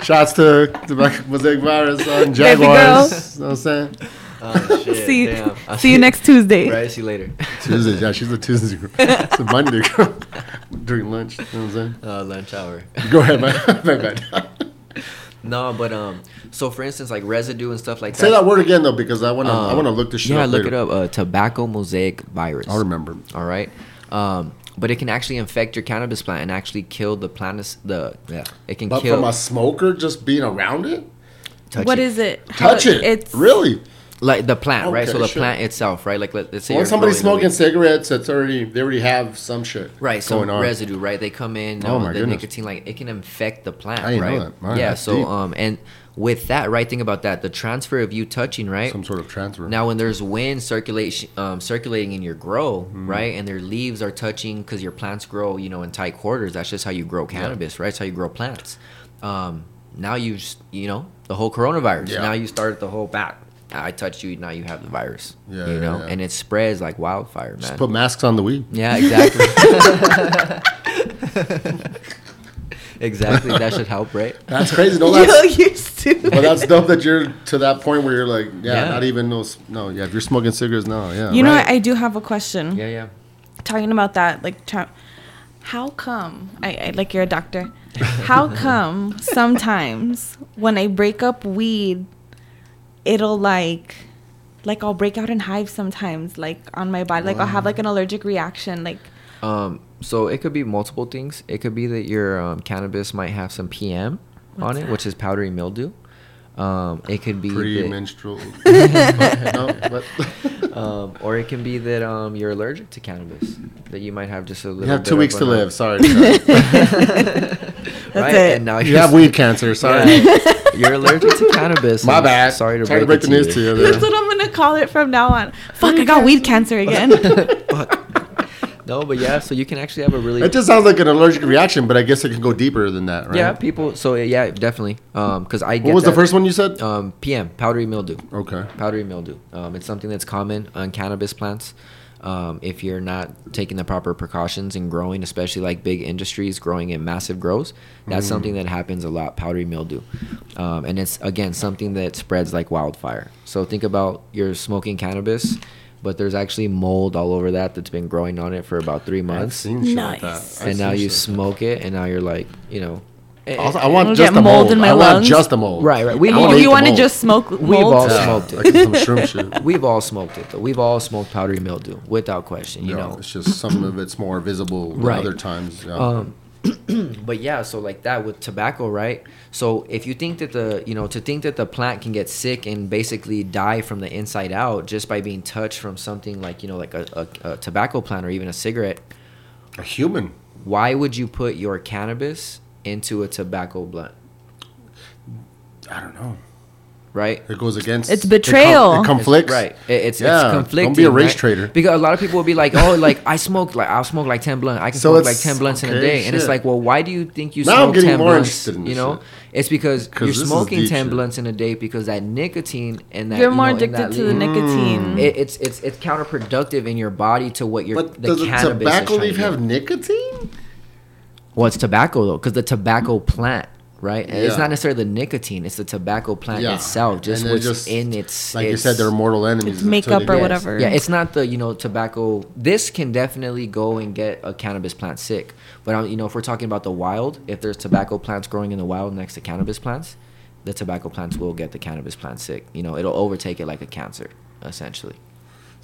Shots to Tobacco Mosaic Virus on Baby girl. Jaguars. You know what I'm saying? Oh, shit, See, damn. I'll see you next Tuesday. Right, see you later. Tuesdays. Yeah, she's a Tuesday girl. It's a Monday girl. During lunch. You know what I'm saying? Uh, lunch hour. Go ahead, man. My bad. No, but um, so for instance, like residue and stuff like that. Say that word again though, because I wanna I Um, wanna look this shit yeah, up. look later. it up. Uh, tobacco mosaic virus. I'll remember. All right. Um, but it can actually infect your cannabis plant and actually kill the plant. The yeah, it can But kill. from a smoker just being around it? touch What it. is it? Touch How- it. It's really? Like the plant, right? So the sure. plant itself, right? Like let, let's say When somebody's smoking cigarettes, it's already they already have some shit Right, some on. residue, right? They come in, Oh uh, my the goodness. nicotine, like it can infect the plant, I didn't know right? right, yeah, so deep. um, and with that, right? Think about that. The transfer of you touching, right? Some sort of transfer. Now, when there's wind circulation, um, circulating in your grow, Mm-hmm. right, and their leaves are touching because your plants grow, you know, in tight quarters. That's just how you grow cannabis, right? That's how you grow plants. Um, now you, just, you know, the whole coronavirus. Yeah. Now you started the whole back. I touched you. Now you have the virus. Yeah, you know, yeah. and it spreads like wildfire, man. Just put masks on the weed. yeah, exactly. exactly. That should help, right? That's crazy. No, Yo, that's you're stupid. but that's dope that you're to that point where you're like, yeah, Yeah. not even no, no, yeah. If you're smoking cigarettes, no, yeah. You know, Right. what? I do have a question. Yeah, yeah. Talking about that, like, tra- how come? I, I like you're a doctor. How come sometimes when I break up weed, it'll like like I'll break out in hives sometimes, like on my body. Like I'll have like an allergic reaction. Like Um, so it could be multiple things. It could be that your um, cannabis might have some PM on it, that? which is powdery mildew. Um, it could be that, Pre-menstrual. no, but um, or it can be that um, you're allergic to cannabis. That you might have just a little. you have bit two weeks to live. Sorry. sorry. That's right? it. And now you have weed cancer. Sorry. Yeah. You're allergic to cannabis. My bad. Sorry to Trying break, to break the news to you. that's what I'm gonna call it from now on. Fuck, I got weed cancer again. Fuck. No, but yeah, so you can actually have a really It just sounds like an allergic reaction, but I guess it can go deeper than that, right? yeah people. So yeah, definitely. Um, because I get What was the first one you said? um PM powdery mildew. Okay. powdery mildew. Um, it's something that's common on cannabis plants. Um, if you're not taking the proper precautions in growing, especially like big industries growing in massive grows, that's Mm. something that happens a lot. Powdery mildew, um, and it's again something that spreads like wildfire. So think about you're smoking cannabis, but there's actually mold all over that that's been growing on it for about three I've months, seen shit like that. Nice. I've and now you shit. smoke it, and now you're like, you know, Also, I want just get the mold mold. in my I want lungs. just the mold. Right, right. We I wanna eat you the want to mold. just smoke We've all Yeah, smoked it. like some shroom shit. We've all smoked it though. We've all smoked powdery mildew without question. You know, it's just some of it's more visible than Right. other times. Yeah. Um, but yeah, so like that with tobacco, right? So if you think that the you know to think that the plant can get sick and basically die from the inside out just by being touched from something like you know like a, a, a tobacco plant or even a cigarette, a human. why would you put your cannabis into a tobacco blunt, I don't know. right? It goes against. It's it com- betrayal. It conflicts. Right. It- It's, Yeah, it's don't be a race right? trader. Because a lot of people will be like, oh, like I smoke, like I'll smoke like 10 blunts. I can So smoke like 10 blunts in a okay, day. And it's like, well, why do you think you Now I'm smoke getting 10 more blunts? interested in you know? shit. It's because you're smoking 10 shit. blunts in a day because that nicotine and that You're you more know, addicted that to the leaf- nicotine. Mm. It, it's it's it's counterproductive in your body to what your But the does the cannabis tobacco leaf have nicotine? Well, it's tobacco though, because the tobacco plant, right? And It's not necessarily the nicotine; it's the tobacco plant Yeah. itself, just what's just- in its. Like you said, they're mortal enemies. It's makeup or whatever. Yeah, it's not the you know tobacco. This can definitely go and get a cannabis plant sick. But um, you know, if we're talking about the wild, if there's tobacco plants growing in the wild next to cannabis plants, the tobacco plants will get the cannabis plant sick. You know, it'll overtake it like a cancer, essentially.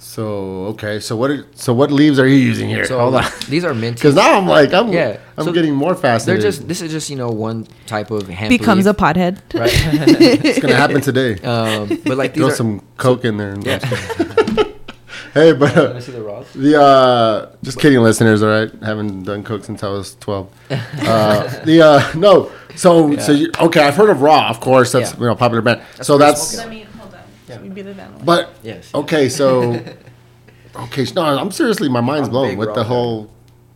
So okay, so what? Are, so what leaves are you using here? So Hold on, these are minty. because now I'm like I'm Yeah, I'm so getting more fascinated. They're just this is just you know one type of hemp Becomes a leaf, pothead. right. it's gonna happen today. um, but like these Throw are. some coke in there. And Yeah. hey, but Wanna uh, see the raws? the uh, just kidding, listeners. All right, haven't done coke since I was twelve. Uh, the uh, no. So so you, okay, I've heard of Raw, of course. That's Yeah. you know popular band. That's so what I that's Yeah. Let me be the bad but Yes. okay. So okay, no, I'm seriously, my mind's I'm blown with the whole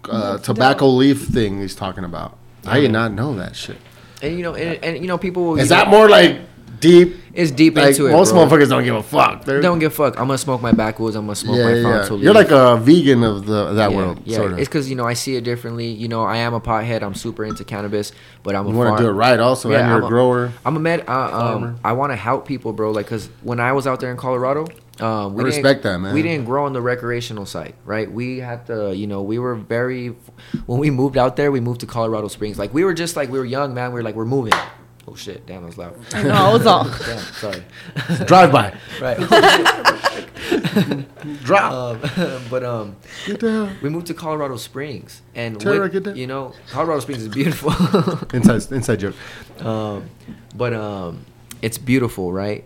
uh, tobacco leaf thing he's talking about. I did not know that shit. And you know, and, and you know, people will. Is that know, more like deep? It's deep Like into it. most bro. motherfuckers don't give a fuck. They're, don't give a fuck. I'm gonna smoke my backwoods. I'm gonna smoke yeah, my yeah. You're like a vegan of the that yeah, world, Yeah, sort of. it's because you know I see it differently. You know, I am a pothead. I'm super into cannabis, but I'm a You want to do it right, also, Yeah, and you're I'm a a- grower. I'm a med. Uh, um, I want to help people, bro. Like, cause when I was out there in Colorado, um, we I respect that, man. We didn't grow on the recreational side, right? We had to, you know, we were very. When we moved out there, we moved to Colorado Springs. Like, we were just like we were young, man. We were like, we're moving. Oh shit! Damn, that was loud. I know, I was all. Damn, sorry. Drive by, Right. drop. um, but um, Get down. we moved to Colorado Springs, and Tara, with- get that. you know, Colorado Springs is beautiful. Inside, inside joke. um, but um, it's beautiful, right?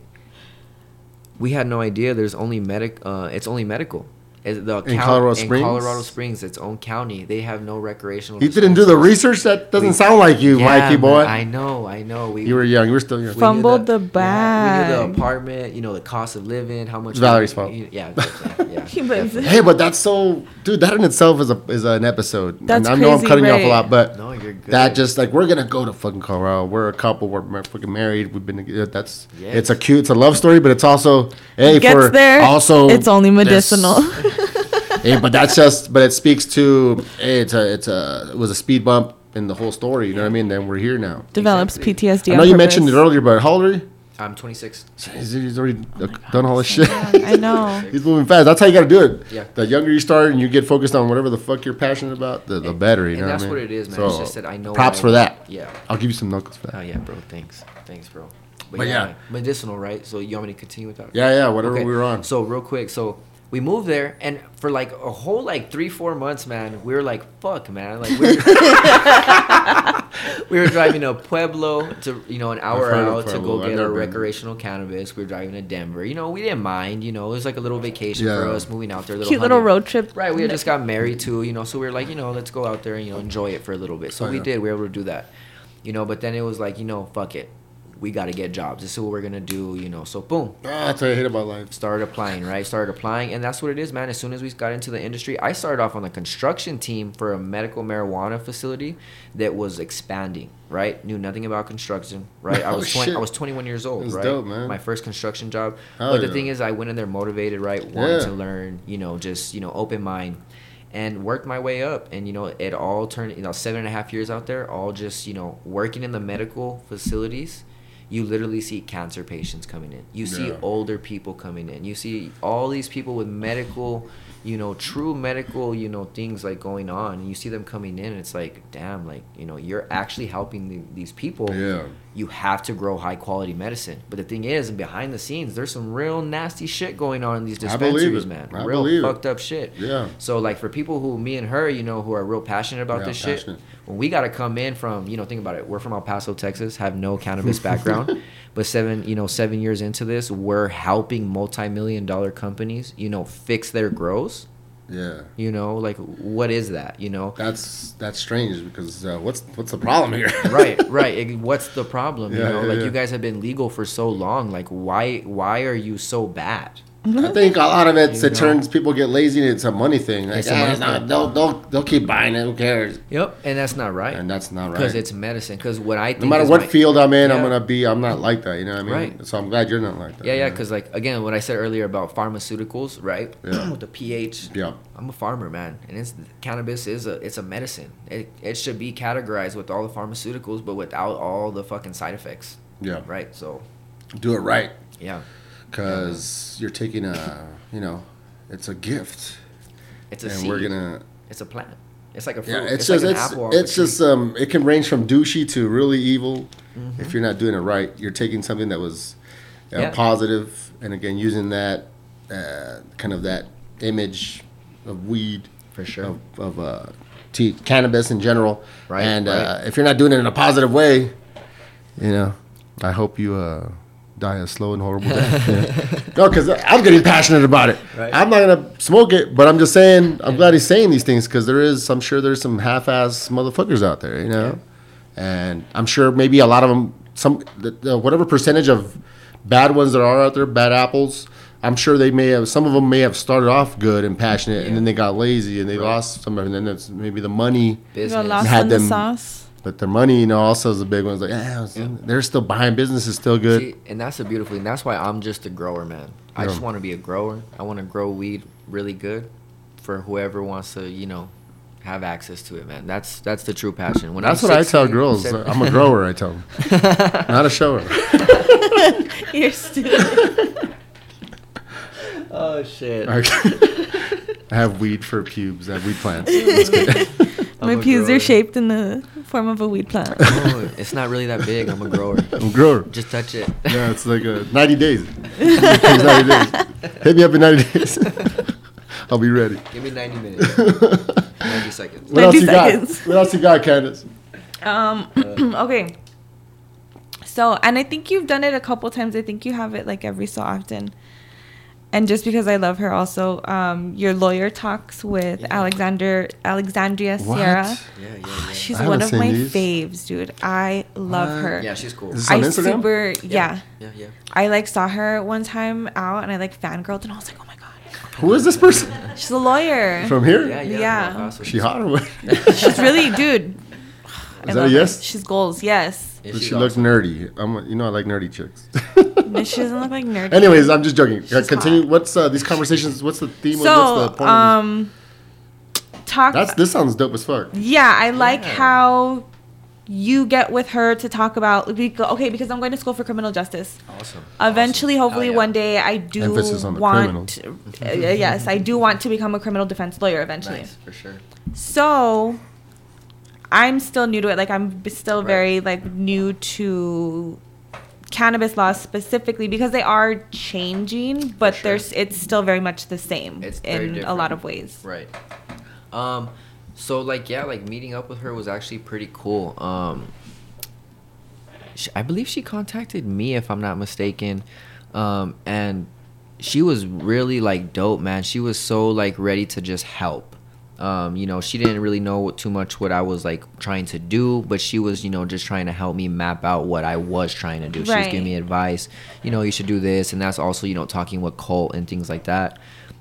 We had no idea. There's only medic. Uh, it's only medical. It's the In count- Colorado in Springs? Colorado Springs, its own county. They have no recreational. He didn't do the research. That doesn't We- sound like you, Yeah, Mikey boy. I know, I know. We you were young. You were still young. we knew Fumbled the Yeah, we knew the apartment. You know the cost of living. How much. It's Valerie's fault. Yeah, yeah, yeah. He lives definitely. Hey, but that's so, dude. That in itself is a is an episode. That's and I know I'm crazy, cutting you off a lot, but No, you're good. that just like we're gonna go to fucking Colorado. We're a couple. We're mar- fucking married. We've been. together. That's Yes. it's a cute. It's a love story, but it's also hey Gets for there. also it's only medicinal. hey, but that's just. But it speaks to hey, it's a it's a it was a speed bump in the whole story. You know what I mean? Then we're here now. Develops Exactly. PTSD. I know on you mentioned it earlier, but how old are you? I'm 26. He's, he's already uh, done all this shit. I know. He's moving fast. That's how you got to do it. Yeah. The younger you start and you get focused on whatever the fuck you're passionate about, the, the better. You and know that's what, I what it is, man. It's just that I know Props I- for that. Yeah. I'll give you some knuckles for that. Oh yeah, bro. Thanks. Thanks, bro. But yeah. medicinal, right? So you want me to continue with that? Yeah, yeah, whatever we were on. So real quick, so we moved there, and for like a whole like three four months, man, we were like, fuck, man, like we were, we were driving to Pueblo to you know an hour heard of out to go get our recreational cannabis. We were driving to Denver. You know, we didn't mind. You know, it was like a little vacation Yeah. for us moving out there. Cute little road trip. Right, we had just got married too, you know, so we were like, you know, let's go out there and you know enjoy it for a little bit. So Oh, we yeah. did. We were able to do that, you know. But then it was like, you know, fuck it, we got to get jobs. This is what we're gonna do, you know. So boom, Ah, that's what I hate about life. started applying, right? Started applying, and that's what it is, man. As soon as we got into the industry, I started off on the construction team for a medical marijuana facility that was expanding, right? Knew nothing about construction, right? I Oh, was 20, shit. I was 21 years old, That's right? dope, man. My first construction job. Hell but the yeah. thing is, I went in there motivated, right? Wanting Yeah. to learn, you know, just you know, open mind. And worked my way up, and you know, it all turned. You know, seven and a half years out there, all just you know, working in the medical facilities. You literally see cancer patients coming in. You see Yeah. older people coming in. You see all these people with medical, you know, true medical, you know, things like going on. And you see them coming in, and it's like, damn, like, you know, you're actually helping the, these people. Yeah. You have to grow high quality medicine. But the thing is, behind the scenes, there's some real nasty shit going on in these dispensaries, man. I real believe it. fucked up shit. Yeah. So like for people who me and her, you know, who are real passionate about Yeah, this passionate. shit, when we gotta come in from, you know, think about it. We're from El Paso, Texas, have no cannabis background, but seven, you know, seven years into this, we're helping multi-million dollar companies, you know, fix their grows. Yeah. You know, like what is that? You know, That's that's strange because uh, what's what's the problem here? right, right. What's the problem? Yeah, you know, yeah, like yeah. you guys have been legal for so long. Like why, why are you so bad? I think a lot of it it turns people get lazy and it's a money thing. Like, It's a "Ah, money it's not- thing." they'll they'll they'll keep buying it. Who cares? Yep, and that's not right. And that's not right. because it's medicine. Because what I think no matter is what my- field I'm in, I'm gonna be. I'm not like that. You know what I mean? Right. So I'm glad you're not like that. Yeah, yeah, know? because like again, what I said earlier about pharmaceuticals, right? Yeah. With the pH. Yeah. I'm a farmer, man, and it's cannabis is a it's a medicine. It it should be categorized with all the pharmaceuticals, but without all the fucking side effects, Yeah. right? So Do it right, yeah, because you're taking a. You know, it's a gift, it's a and seed. we're gonna. It's a plant. It's like a fruit. Yeah, it's, like just an it's apple it's tree. just um it can range from douchey to really evil Mm-hmm. if you're not doing it right. You're taking something that was uh, Yeah. positive, and again using that uh, kind of that image of weed for sure. of, of uh, tea, cannabis in general. Right, And Uh, right. if you're not doing it in a positive way, you know, I hope you uh, die a slow and horrible death. Yeah. No, because I'm getting passionate about it. Right. I'm not gonna smoke it, but I'm just saying. I'm glad he's saying these things because there is. I'm sure there's some half-ass motherfuckers out there, you know. And I'm sure maybe a lot of them, some the, the, whatever percentage of bad ones that are out there, bad apples. I'm sure they may have. Some of them may have started off good and passionate, and then they got lazy and they lost some. of it, And then it's maybe the money Business. lost Had in the them- sauce. But their money, you know, also is the big one. It's like, ah, yeah, they're still behind. Business is still good. See, and that's the beautiful thing. That's why I'm just a grower, man. I Yeah. just want to be a grower. I want to grow weed really good for whoever wants to, you know, have access to it, man. That's that's the true passion. When That's I'm what I tell girls. seven- I'm a grower. I tell them, not a shower. You're stupid. oh shit. I have weed for pubes. I have weed plants. That's good. I'm My a pews grower. are shaped in the form of a weed plant. Oh, it's not really that big. I'm a grower. I'm a grower. Just touch it. Yeah, it's like a 90 days. 90 days. Hit me up in 90 days. I'll be ready. Give me 90 minutes. 90 seconds. What else 90 you seconds. got? What else you got, Candace? Um. okay. So, and I think you've done it a couple times. I think you have it like every so often. And just because I love her, also, um, your lawyer talks with Alexander Alexandria What? Sierra. Yeah, yeah, yeah. She's I one of my these. faves, dude. I love What? her. Yeah, she's cool. Is this I on Instagram? super yeah. Yeah, yeah. I like saw her one time out, and I like fangirled, and I was like, oh my god, Who is this person? she's a lawyer. From here? Yeah, yeah. Yeah. awesome. She hot or what? she's really, dude. I Is that a love her. yes? She's goals, yes. Yeah, she looks awesome. nerdy? I'm, you know, I like nerdy chicks. No, she doesn't look like nerdy. Anyways, I'm just joking. She's continue. hot. What's uh, these conversations? What's the theme? what's so the point of um, talk. That's this sounds dope as fuck. yeah, I like Yeah. how you get with her to talk about. Okay, because I'm going to school for criminal justice. Awesome. Eventually, Awesome. hopefully, yeah. one day, I do Emphasis on the want. Uh, yes, I do want to become a criminal defense lawyer eventually. Nice, for sure. So, I'm still new to it. Like I'm still Right. very like new to cannabis laws specifically because they are changing, but sure. there's it's still very much the same It's in a lot of ways. Right. Um, so like yeah, like meeting up with her was actually pretty cool. Um, I believe she contacted me if I'm not mistaken, um, and she was really like dope, man. She was so like ready to just help. Um, you know, she didn't really know too much what I was like trying to do, but she was, you know, just trying to help me map out what I was trying to do. She was giving me advice, you know, you should do this, and that's also, you know, talking with cult and things like that.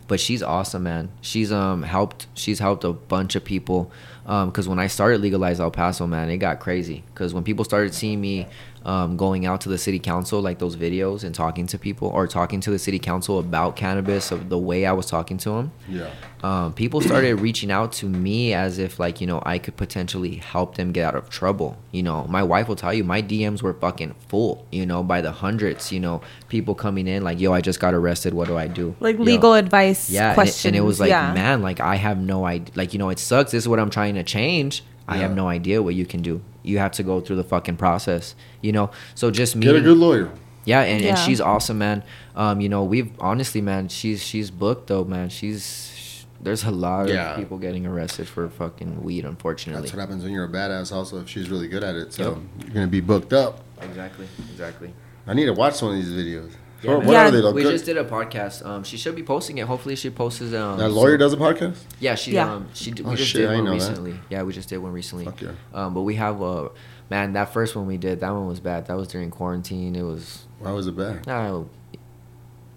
But she's awesome, man. She's um helped. She's helped a bunch of people. Um, because when I started legalize El Paso, man, it got crazy. Because when people started seeing me, um, going out to the city council, like those videos, and talking to people, or talking to the city council about cannabis, of the way I was talking to them, Yeah. um, people started reaching out to me as if like you know I could potentially help them get out of trouble. You know, my wife will tell you my DMs were fucking full. You know, by the hundreds. You know, people coming in like, "Yo, I just got arrested. What do I do?" Like Yo. legal advice Yeah, and it, questions. and it was like, yeah. man, like I have no idea. Like you know, it sucks. This is what I'm trying to change. I have no idea what you can do. You have to go through the fucking process. You know, so just me. Get a good lawyer. Yeah, and, and she's awesome, man. Um, you know, we've honestly, man, she's she's booked though, man. She's there's a lot Yeah. of people getting arrested for fucking weed, unfortunately. That's what happens when you're a badass. Also, if she's really good at it, so Yep. you're gonna be booked up. Exactly, exactly. I need to watch some of these videos. Yeah, what what Yeah. are they? Though? We Good- just did a podcast. Um, she should be posting it. Hopefully, she posts um. that lawyer some- does a podcast. Yeah, she Yeah. um she d- Oh, we just shit, did I one didn't know that. recently. Yeah, we just did one recently. Fuck yeah. Um, but we have uh, man, that first one we did, that one was bad. That was during quarantine. It was Why was it bad? I don't know.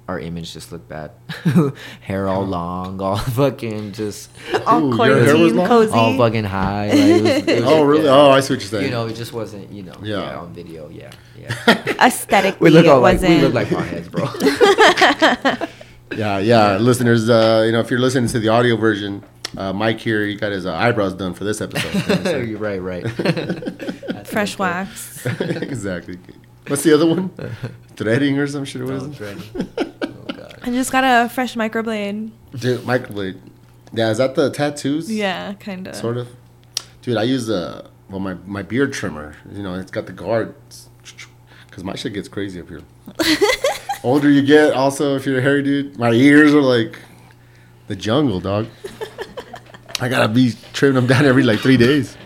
Our image just looked bad. Hair all long, all fucking just all Ooh, your hair was quarantine long? cozy. all fucking high. Like, it was, it was- Oh, really? yeah. Oh, I see what you're saying. You know, it just wasn't. You know, Yeah. yeah, on video, yeah, yeah. Aesthetically, we look it all like wasn't. we look like potheads, bro. Yeah, yeah, listeners. Uh, you know, if you're listening to the audio version, uh, Mike here, he got his uh, eyebrows done for this episode. You're right, right. Fresh wax. exactly. What's the other one? Threading or some shit? What is it? ready. I just got a fresh microblade. Dude, microblade. Yeah, is that the tattoos? Yeah, kind of. Sort of. Dude, I use uh, well my my beard trimmer. You know, it's got the guards. Cause my shit gets crazy up here. Older you get, also if you're a hairy dude, my ears are like the jungle, dog. I gotta be trimming them down every like three days.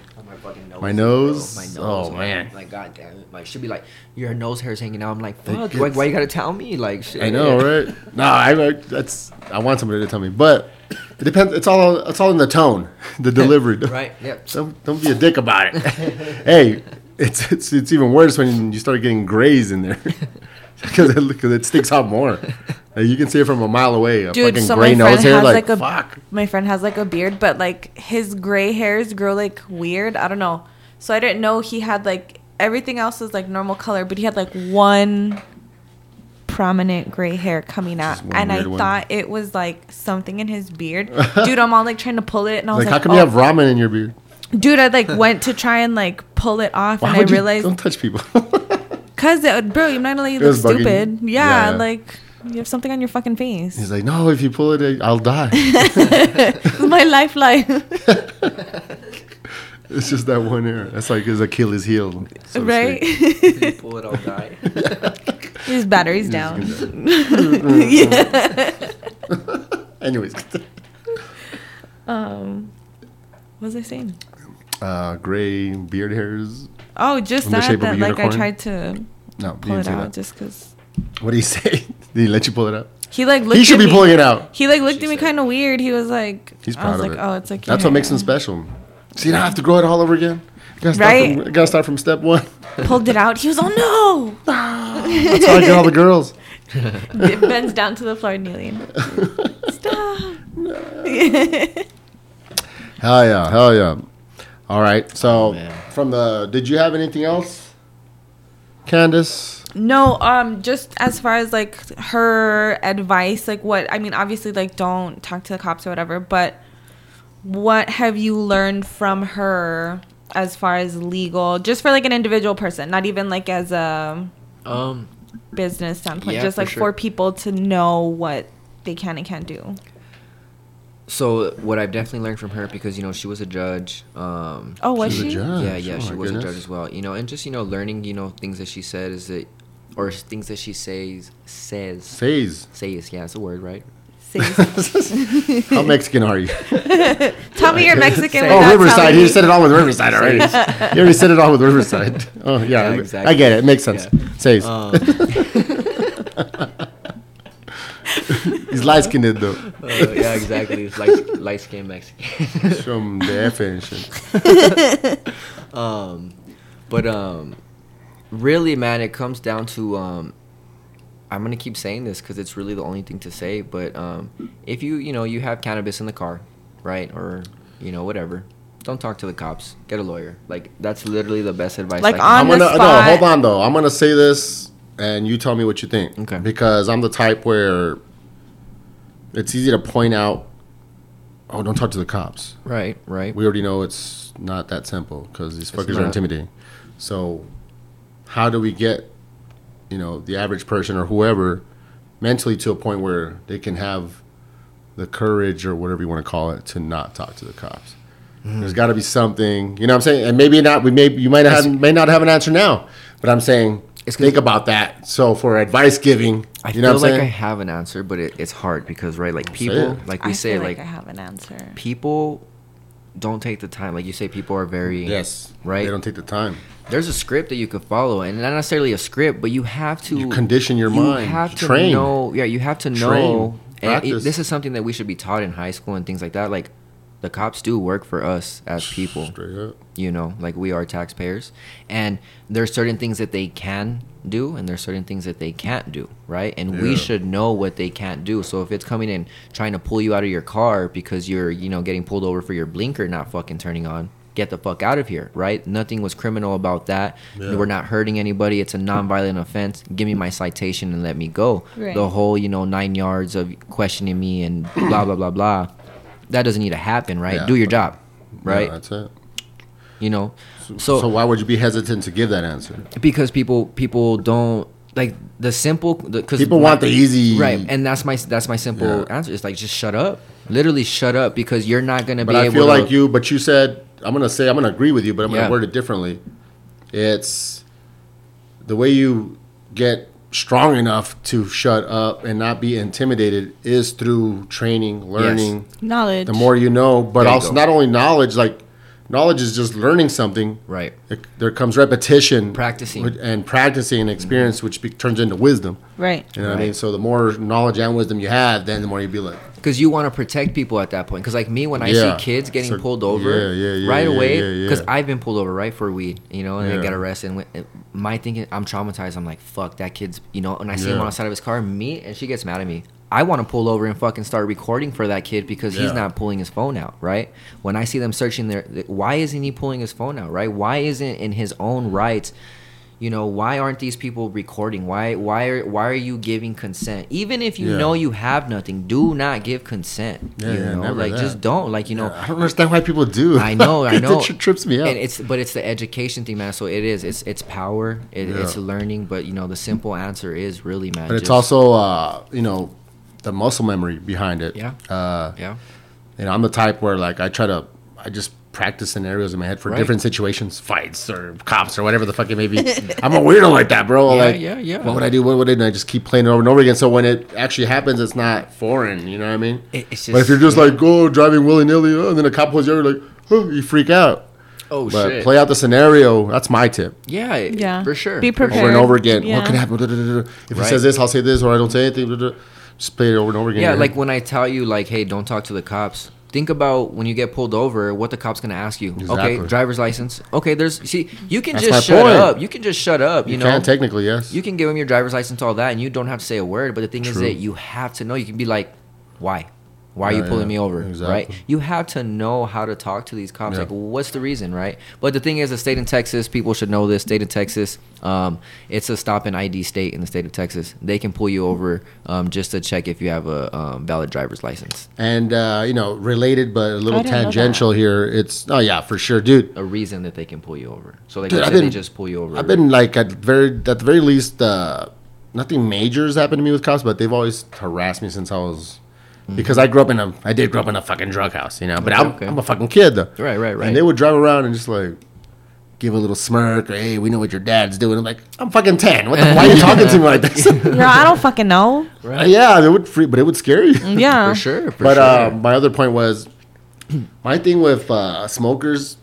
Oh, my nose. My oh, nose? bro. My nose. Oh, man. Like god damn it. Like should be like your nose hair's hanging out. I'm like fuck. gets- Why, why you gotta tell me? Like shit. I know, right? No, I like, that's I want somebody to tell me, but it depends. It's all it's all in the tone, the delivery. Right. Yep. Don't don't be a dick about it. hey, it's it's it's even worse when you start getting grays in there because it, it sticks out more. Like, you can see it from a mile away. A Dude, fucking so gray my friend nose hair, has like, like, a fuck. my friend has like a beard, but like his gray hairs grow like weird. I don't know. So I didn't know he had like everything else is like normal color, but he had like one prominent gray hair coming out, and I one. thought it was like something in his beard. Dude, I'm all like trying to pull it, and I was Like, like, how come oh. you have ramen in your beard? Dude, I like went to try and like pull it off, Why and I would you realized don't touch people? Cause it, bro, you're not gonna let you look was bugging you? stupid. Yeah, Yeah, yeah. like you have something on your fucking face. He's like, no, if you pull it, I'll die. my lifeline. it's just that one hair. That's like his Achilles heel, so right? speak. you pull it, I'll die. His battery's He's down. yeah. Anyways, Um, what was I saying? uh, gray beard hairs. Oh, just that. shape of a That like I tried to No, pull it out that. just because What do you say? Did he let you pull it out? he like looked. He should at be me- pulling it out. He like looked She at me kind of weird. He was like, He's I proud was of like, it. oh, it's like That's your what makes him hair. special. See, now I have to grow it all over again. You gotta start Right? From, gotta start from step one. Pulled it out. He was, oh no. That's how I get all the girls. it bends down to the floor, kneeling. Stop. Hell yeah, hell yeah. All right. So Oh, from the, did you have anything else, Candace? No, um, just as far as like her advice, like what I mean, obviously, like don't talk to the cops or whatever, but what have you learned from her as far as legal, just for like an individual person, not even like as a Um. business standpoint, Yeah, just for like sure. for people to know what they can and can't do. So what I've definitely learned from her because you know she was a judge. Um, Oh, was She's a she? judge. yeah, yeah, Oh, she my was a judge as well. You know, and just you know learning you know things that she said is that or things that she says says Says. says. Yeah, it's a word, right? See? How Mexican are you? Tell me you're Mexican. Oh, Riverside. telling You said it all with Riverside already. you already said it all with Riverside. Oh, yeah. Yeah, I get it. It makes sense. Yeah. Says. Um, He's light skinned, though. uh, yeah, exactly. It's like light skinned Mexican. From the definition. um, but um, really, man, it comes down to um, I'm gonna keep saying this because it's really the only thing to say. But um, if you you know you have cannabis in the car, right, or you know whatever, don't talk to the cops. Get a lawyer. Like that's literally the best advice. Like I can on I'm gonna no. spot. Hold on though. I'm gonna say this, and you tell me what you think. Okay. Because I'm the type where it's easy to point out. Oh, don't talk to the cops. Right, right. We already know it's not that simple because these fuckers are intimidating. So, how do we get, you know, the average person or whoever mentally to a point where they can have the courage or whatever you want to call it to not talk to the cops? Mm-hmm. There's got to be something, you know what I'm saying? And maybe not, we may, you might not have, may not have an answer now, but I'm saying, think about that. So, for advice giving, I you know feel what I'm like I have an answer, but it, it's hard because right, like people, like we I say, feel like, like I have an answer. people don't take the time. Like you say, people are very yes. right? They don't take the time. there's a script that you could follow and not necessarily a script but you have to You condition your you mind. have to Train. know yeah you have to know Train. and it- this is something that we should be taught in high school and things like that like the cops do work for us as people. Straight up. you know like we are taxpayers. And there's certain things that they can do and there's certain things that they can't do right? And we should know what they can't do. So if it's coming in trying to pull you out of your car because you're you know getting pulled over for your blinker not fucking turning on get the fuck out of here right? Nothing was criminal about that. Yeah. we're not hurting anybody. It's a non-violent offense. Give me my citation and let me go. Right. the whole you know nine yards of questioning me and blah blah blah blah that doesn't need to happen right Yeah. do your job right Yeah, that's it. you know So, so why would you be hesitant to give that answer? because people people don't like the simple because People want the easy, right and that's my that's my simple Yeah. answer it's like just shut up literally shut up because you're not gonna But be I able feel to like you. But you said I'm gonna say I'm gonna agree with you, but I'm Yeah. gonna word it differently. It's the way you get strong enough to shut up and not be intimidated is through training, learning. Knowledge. The more you know, but There you also go. not only knowledge, like knowledge is just learning something. right It, there comes repetition, Practicing. and practicing and experience, which be, turns into wisdom. Right. You know what I mean? So the more knowledge and wisdom you have, then the more you be like, because you want to protect people at that point because like me when i Yeah. see kids getting So- pulled over yeah, yeah, yeah, right yeah, away because yeah. i've been pulled over right for weed you know and Yeah. I get arrested and my thinking i'm traumatized i'm like fuck that kid's you know and i see him Yeah. on the side of his car me and she gets mad at me I want to pull over and fucking start recording for that kid because he's not pulling his phone out, right? When I see them searching their, why isn't he pulling his phone out, right? Why isn't in his own rights you know why aren't these people recording why why are why are you giving consent even if you Yeah. know you have nothing do not give consent Yeah, you yeah, know like that. just don't like you know I don't understand why people do. I know, I know. it trips me out. and it's but it's the education thing man so it is it's it's power it, it's learning but you know the simple answer is really man but it's also, uh, you know, the muscle memory behind it. Yeah. Uh, yeah you know, I'm the type where like I try to, I just practice scenarios in my head for Right. different situations, fights or cops or whatever the fuck it may be. I'm a weirdo like that, bro. Yeah, like, yeah, yeah. What would I do? What would I do? And I just keep playing it over and over again. So when it actually happens, it's not foreign. You know what I mean? It- it's but if you're just like go driving willy nilly, oh, and then a cop pulls you over, like, oh, you freak out. oh But shit play out the scenario. That's my tip. yeah Yeah. for sure Be prepared. Over and over again. Yeah. What could happen? If he Right. says this, I'll say this, or I don't say anything. Just play it over and over again. yeah like when i tell you like hey don't talk to the cops think about when you get pulled over what the cop's gonna ask you Exactly. okay driver's license okay there's see you can That's just shut point. up you can just shut up you, you know can technically, yes. you can give them your driver's license all that and you don't have to say a word but the thing is that you have to know you can be like why why are Yeah, you pulling yeah, me over exactly. right you have to know how to talk to these cops Yeah. like what's the reason right but the thing is the state in texas people should know this state of texas um, it's a stop and id state in the state of texas they can pull you over um, just to check if you have a um, valid driver's license And uh, you know, related but a little I didn't know tangential here. It's oh yeah, for sure, dude. a reason that they can pull you over so like Dude, let's I've say they been- just pull you over I've been like at very at the very least, uh, nothing major has happened to me with cops, but they've always harassed me since I was. Because I grew up in a, I did grow up in a fucking drug house, you know. But I'm, okay. I'm a fucking kid though. Right, right, right. And they would drive around and just like give a little smirk or hey, we know what your dad's doing. I'm like, I'm fucking ten. What the? Why are you talking to me like this? Girl, I don't fucking know. Uh, yeah, it would, free, but it would scare you. Yeah. For sure. For But sure. uh, my other point was, my thing with uh, smokers,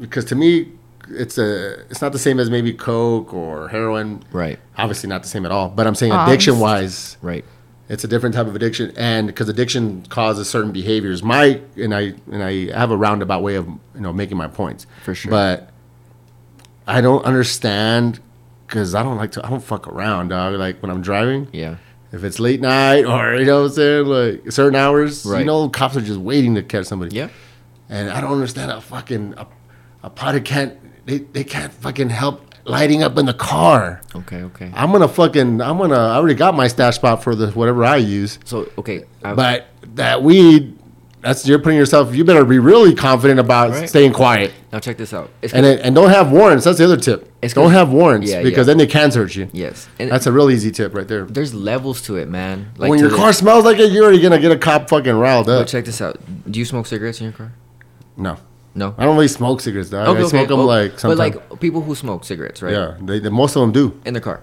because to me, it's a it's not the same as maybe coke or heroin. right. Obviously, not the same at all. But I'm saying addiction wise, Right. It's a different type of addiction, and because addiction causes certain behaviors. My and I and I have a roundabout way of you know making my points For sure. but I don't understand because I don't like to. I don't fuck around, dog. Like when I'm driving, Yeah. if it's late night or you know what I'm saying, like certain hours, you know, cops are just waiting to catch somebody. Yeah. And I don't understand a fucking a, a potter can't they, they can't fucking help lighting up in the car. Okay. Okay. I'm gonna fucking I'm gonna I already got my stash spot for the whatever I use, So okay. I, but that weed. That's you're putting yourself. You better be really confident about Right. staying quiet, now check this out. It's and then, and don't have warrants. That's the other tip. It's don't have warrants Yeah, because yeah. then they can search you. yes. And That's a real easy tip right there. there's levels to it, man. Like when your car smells like it, you're already gonna get a cop fucking riled up. check this out. Do you smoke cigarettes in your car? No, No. I don't really smoke cigarettes. Though. I smoke them Oh, like But like people who smoke cigarettes, right? yeah, they, they, most of them do. In the car.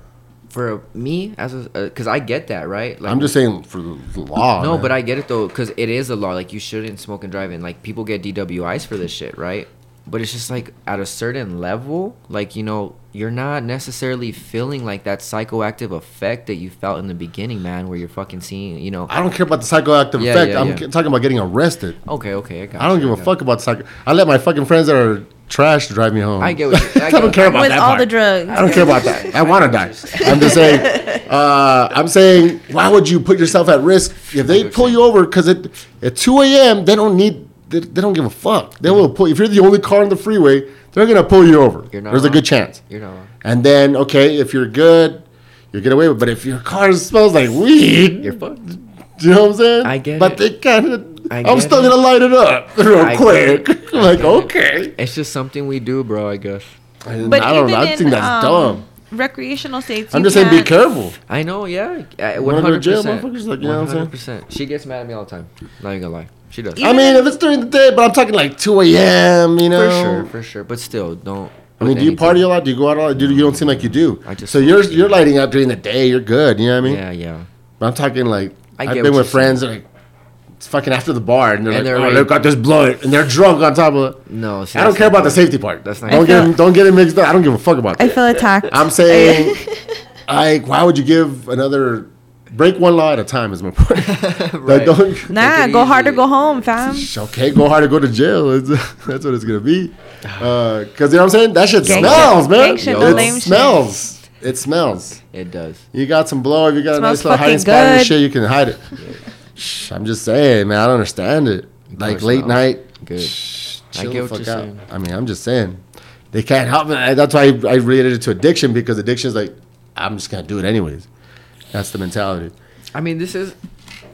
For me, as a, uh, because I get that, right? Like, I'm just saying for the the law. No, man. but I get it though, because it is a law. Like you shouldn't smoke and drive, and like people get DWIs for this shit, right? But it's just like at a certain level, like you know, you're not necessarily feeling like that psychoactive effect that you felt in the beginning, man, where you're fucking seeing, you know. I don't care about the psychoactive Yeah, effect. yeah, I'm yeah. talking about getting arrested. Okay, okay, I got. I don't you, give a got fuck about psycho. I let my fucking friends that are trash drive me home. I get what you- I I, don't care about With that all part. the drugs. I don't care about that. I want to die. I'm just saying. Uh, I'm saying, why would you put yourself at risk if they pull you over? Because at at 2 a.m. they don't need. They, they don't give a fuck. They will pull. If you're the only car on the freeway, they're gonna pull you over. You're not There's a good chance. You're not wrong. And then, okay, if you're good, you get away with. it. But if your car smells like weed, You're fucked. do you know what I'm saying? I get but it. they kind of. I I'm still it. gonna light it up real I quick. like get it. okay. It's just something we do, bro. I guess. And But I don't even know. I in, that's um, dumb. Recreational states. I'm you just saying, be careful. I know, yeah. wanna One go to hundred jail, percent. motherfuckers? Like, you know what I'm saying? percent. She gets mad at me all the time. Not even gonna lie. She does. Yeah. I mean, if it's during the day, but I'm talking like 2 a.m. You know. For sure, for sure. But still, don't. I mean, do you party a lot? Do you go out a lot? Dude, you don't seem like you do. I just so you're you're lighting up during the day. You're good. You know what I mean? Yeah, yeah. But I'm talking like I I've get been what with you're friends that like it's fucking after the bar and they're And like, they're oh, like- they've got this blunt and they're drunk on top of it. No, see, I don't that's care not about the good. safety part. That's not don't get it, don't get it mixed up. I don't give a fuck about I that. feel attacked. I'm saying, like, why would you give another break one law at a time? Is my point. Like, Right. don't, nah, Take it go hard or go home, fam. okay, go hard or go to jail. It's, that's what it's gonna be. Uh, because you know what I'm saying? That shit Gang smells, shit. man. Gang shit, it lame shit. smells. It smells. It does. You got some blow. If you got a nice little hiding spot and good. shit, you can hide it. Shh, I'm just saying, man. I don't understand it. Like late not. night. Good. Shh, I chill get the what fuck you're out. saying. I mean, I'm just saying. They can't help me. That's why I, I related it to addiction because addiction is like, I'm just gonna do it anyways. That's the mentality. I mean, this is.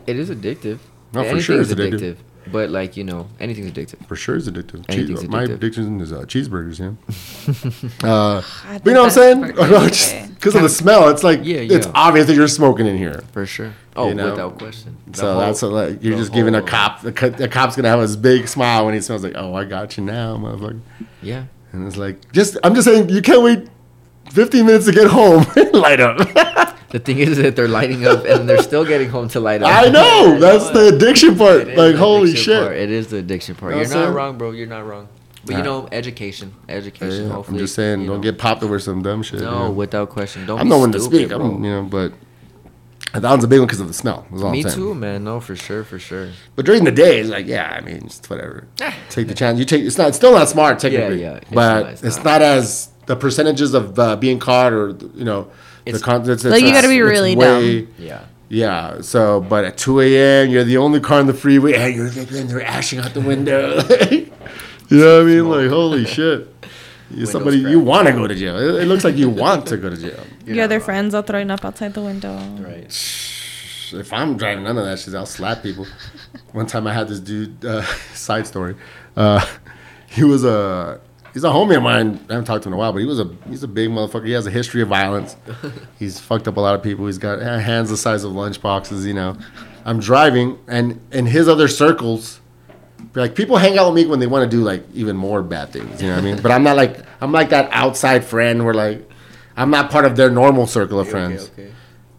It is addictive. No, for Anything sure is it's addictive. But like you know, anything's addictive. For sure, it's addictive. Anything's Cheese, my addictive. addiction is uh, cheeseburgers. Yeah. uh, but you know what I'm saying? think that's Because of the smell, it's like Yeah, it's yeah. obvious that you're smoking in here. For sure. Oh, You know? without question. The So whole- that's a, like you're the just giving a whole- cop. The, co- the cop's gonna have this big smile when he smells like, oh, I got you now, motherfucker. Yeah. And it's like, just I'm just saying, you can't wait 15 minutes to get home. Light up. The thing is that they're lighting up and they're still getting home to light up. I know. That's the addiction part. Like, holy addiction shit. part. It is the addiction part. Know You're what not wrong, bro. You're not wrong. But you Nah. know, education, education. Yeah, hopefully, I'm just saying, you don't know. get popped over some dumb shit. No, you know? without question. Don't. I'm be the one to speak. bro. I'm, you know, but that one's a big one because of the smell. That's all Me I'm too, man. No, for sure, for sure. But during the day, it's like, yeah, I mean, it's whatever. Ah. take the chance. You take. It's not. It's still not smart technically. yeah, it's but not, it's, it's not. not. as the percentages of uh, being caught or you know the It's- con- it's, Like, you gotta be really dumb. Yeah. Yeah. So, but at 2 a.m., you're the only car on the freeway, and you're and they're ashing out the window. you know what I mean? Like, holy shit. You somebody cracked. you want to go to jail. It, it looks like you want to go to jail. Your other friends are throwing up outside the window. Right. If I'm driving none of that shit, I'll slap people. One time I had this dude, uh, side story. Uh, he was a he's a homie of mine. I haven't talked to him in a while, but he was a he's a big motherfucker. He has a history of violence. He's fucked up a lot of people. He's got hands the size of lunch boxes. You know, I'm driving, and in his other circles, like people hang out with me when they want to do like even more bad things. You know what I mean? But I'm not like I'm like that outside friend where like I'm not part of their normal circle of friends. Okay, okay.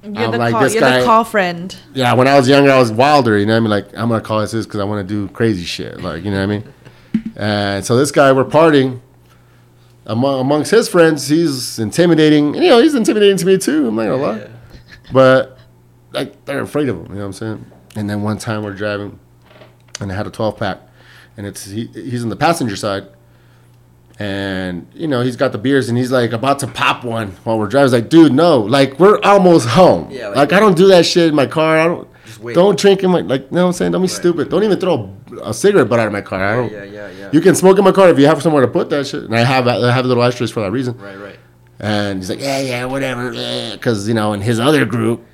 You're, I'm the, like call, this you're guy- the call friend. Yeah, when I was younger, I was wilder. You know what I mean? Like I'm gonna call this because I want to do crazy shit. Like you know what I mean? And so this guy, we're partying. Among, amongst his friends, he's intimidating. You know, he's intimidating to me too. I'm not gonna lie. Yeah. But like they're afraid of him. You know what I'm saying? And then one time we're driving, and I had a 12 pack, and it's he, he's in the passenger side, and you know he's got the beers, and he's like about to pop one while we're driving. He's like, dude, no, like we're almost home. Yeah, like, like- I don't do that shit in my car. I don't. Just wait. Don't drink in my like. You know what I'm saying? Don't be stupid. Don't even throw a, a cigarette butt out of my car. I don't. Yeah, yeah, yeah. You can smoke in my car if you have somewhere to put that shit. And I have I have little ashtrays for that reason. Right, right. And he's like, yeah, yeah, whatever, because you know, in his other group,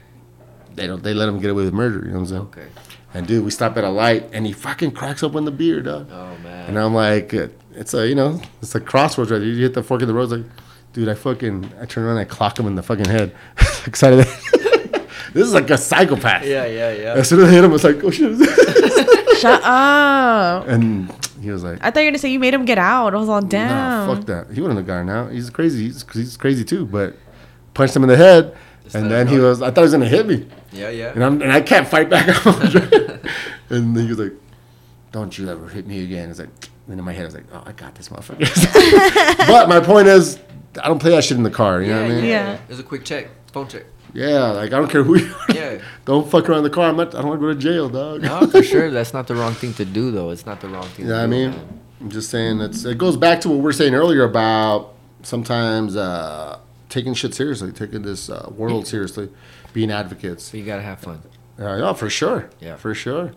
they don't they let him get away with murder. You know what I'm saying? Okay. And dude, we stop at a light, and he fucking cracks open the beer, dog. Oh man. And I'm like, uh, it's a you know, it's a crossroads right. there. You hit the fork in the road, like, dude, I fucking I turn around, and I clock him in the fucking head. Excited. this is like a psychopath. Yeah, yeah, yeah. As soon as I hit him, I was like, oh shit. Shut up. and he was like, I thought you were gonna say you made him get out. I was all down. Nah, fuck that. He wouldn't have gone out. He's crazy. He's, he's crazy too. But punched him in the head, Just and then he was. I thought he was gonna hit me, Yeah, yeah. and I'm and I can't fight back. and he was like, "Don't you ever hit me again." It's like, and in my head, I was like, "Oh, I got this motherfucker." but my point is, I don't play that shit in the car. You know what I mean? Yeah. It was a quick check, phone check. Yeah, like I don't care who you. Are. Yeah. don't fuck around the car. I'm not. I don't want to go to jail, dog. No, for sure. That's not the wrong thing to do, though. It's not the wrong thing. You know to I mean? man. I'm just saying it's it goes back to what we were saying earlier about sometimes uh, taking shit seriously, taking this uh, world seriously, being advocates. So you gotta have fun. Uh, yeah, for sure. Yeah. for sure.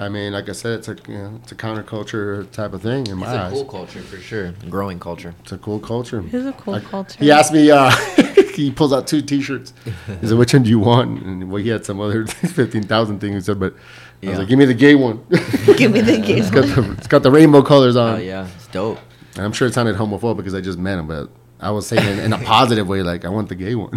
I mean, like I said, it's a you know, it's a counterculture type of thing in my eyes. It's a eyes. cool culture for sure. Growing culture. It's a cool culture. It's a cool Like, culture. He asked me. Uh, he pulls out two T-shirts. He said, "Which one do you want?" And well, he had some other fifteen thousand thing. He said, but I was like, "Give me the gay one." Give me the it's one. got the it's got the rainbow colors on. Oh yeah, it's dope. And I'm sure it sounded homophobic because I just met him, but I was saying it in a positive way, like I want the gay one.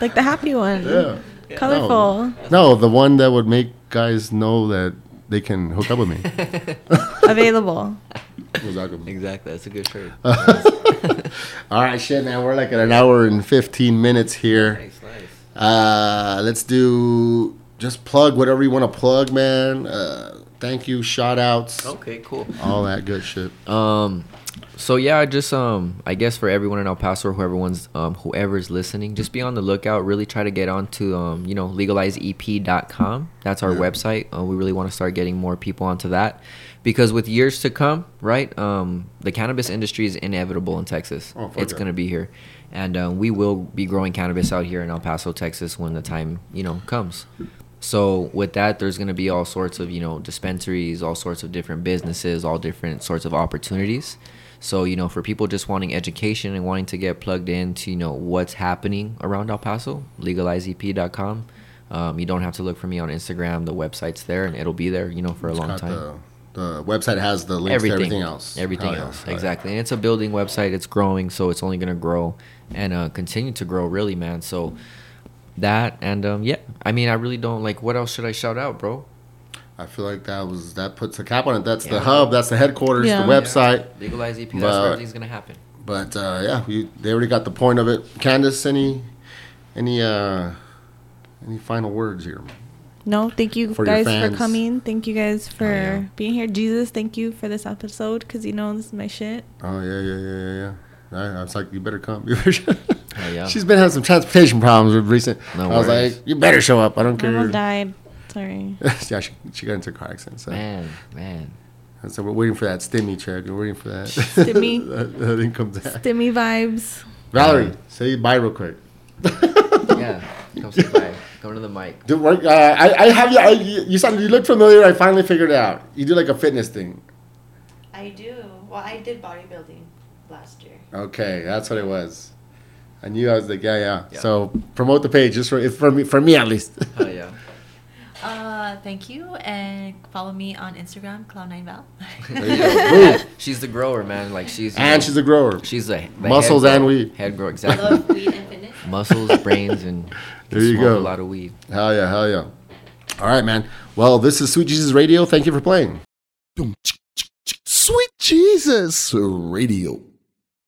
Like the happy one. yeah. Colorful. No, the one that would make guys know that they can hook up with me. Available. Was? Exactly. That's a good shirt. All right, shit, man. We're like at an hour and 15 minutes here. nice, nice. Uh, let's do just plug whatever you want to plug, man. Uh, thank you, shout outs, Okay, cool. all that good shit. Um, so yeah, just um, I guess for everyone in El Paso or whoever's um, whoever's listening, just be on the lookout. Really try to get onto um, you know, legalizeep.com. That's our Yeah. website. Uh, we really want to start getting more people onto that, because with years to come, right? Um, the cannabis industry is inevitable in Texas. Oh, it's yeah. gonna be here, and um, we will be growing cannabis out here in El Paso, Texas, when the time you know comes. So with that, there's going to be all sorts of you know dispensaries, all sorts of different businesses, all different sorts of opportunities. So you know, for people just wanting education and wanting to get plugged into you know what's happening around El Paso, legalizeep.com. Um, you don't have to look for me on Instagram. The website's there, and it'll be there. You know, for a It's long time. The, the website has the links everything, to everything else. Everything Hell yeah, else, exactly. And it's a building website. It's growing, so it's only gonna grow and uh, continue to grow, really, man. So that and um, yeah, I mean, I really don't like. What else should I shout out, bro? I feel like that was that puts a cap on it. That's the hub. That's the headquarters. Yeah. The website. Legalize EP. That's But- where everything's gonna happen. But uh, yeah, we, they already got the point of it. Candace, any any uh, any final words here? No, thank you For guys for coming. Thank you guys for yeah. being here. Jesus, thank you for this episode because you know this is my shit. Oh yeah, yeah, yeah, yeah, yeah. I, I was like, you better come. You better Oh, yeah. She's been having some transportation problems with recent. No I was worries. like, you better show up. I don't My mom care. died. Sorry. yeah, she, she got into a car accident. So, Man, man. and so we're waiting for that stimmy check. We're waiting for that. Stimmy. that, that income tax. Stimmy vibes. Valerie, say bye real quick. Yeah, come say bye. Come to the mic. Do work. Uh, I, I have you. I, you you sound. You look familiar. I finally figured it out. You do like a fitness thing. I do. Well, I did bodybuilding last year. Okay, that's what it was. I knew I was like, yeah, yeah. Yeah. So promote the page just for for me, for me at least. Oh yeah. Uh, thank you, and follow me on Instagram, Cloud9Val. There you go. She's the grower, man. Like she's And know, she's a grower. she's the, the Muscles head and grower. weed. Head grower, I exactly. love weed and fitness. Muscles, brains, and There you go. A lot of weed. Hell yeah, hell yeah. All right, man. Well, this is Sweet Jesus Radio. Thank you for playing. Sweet Jesus Radio.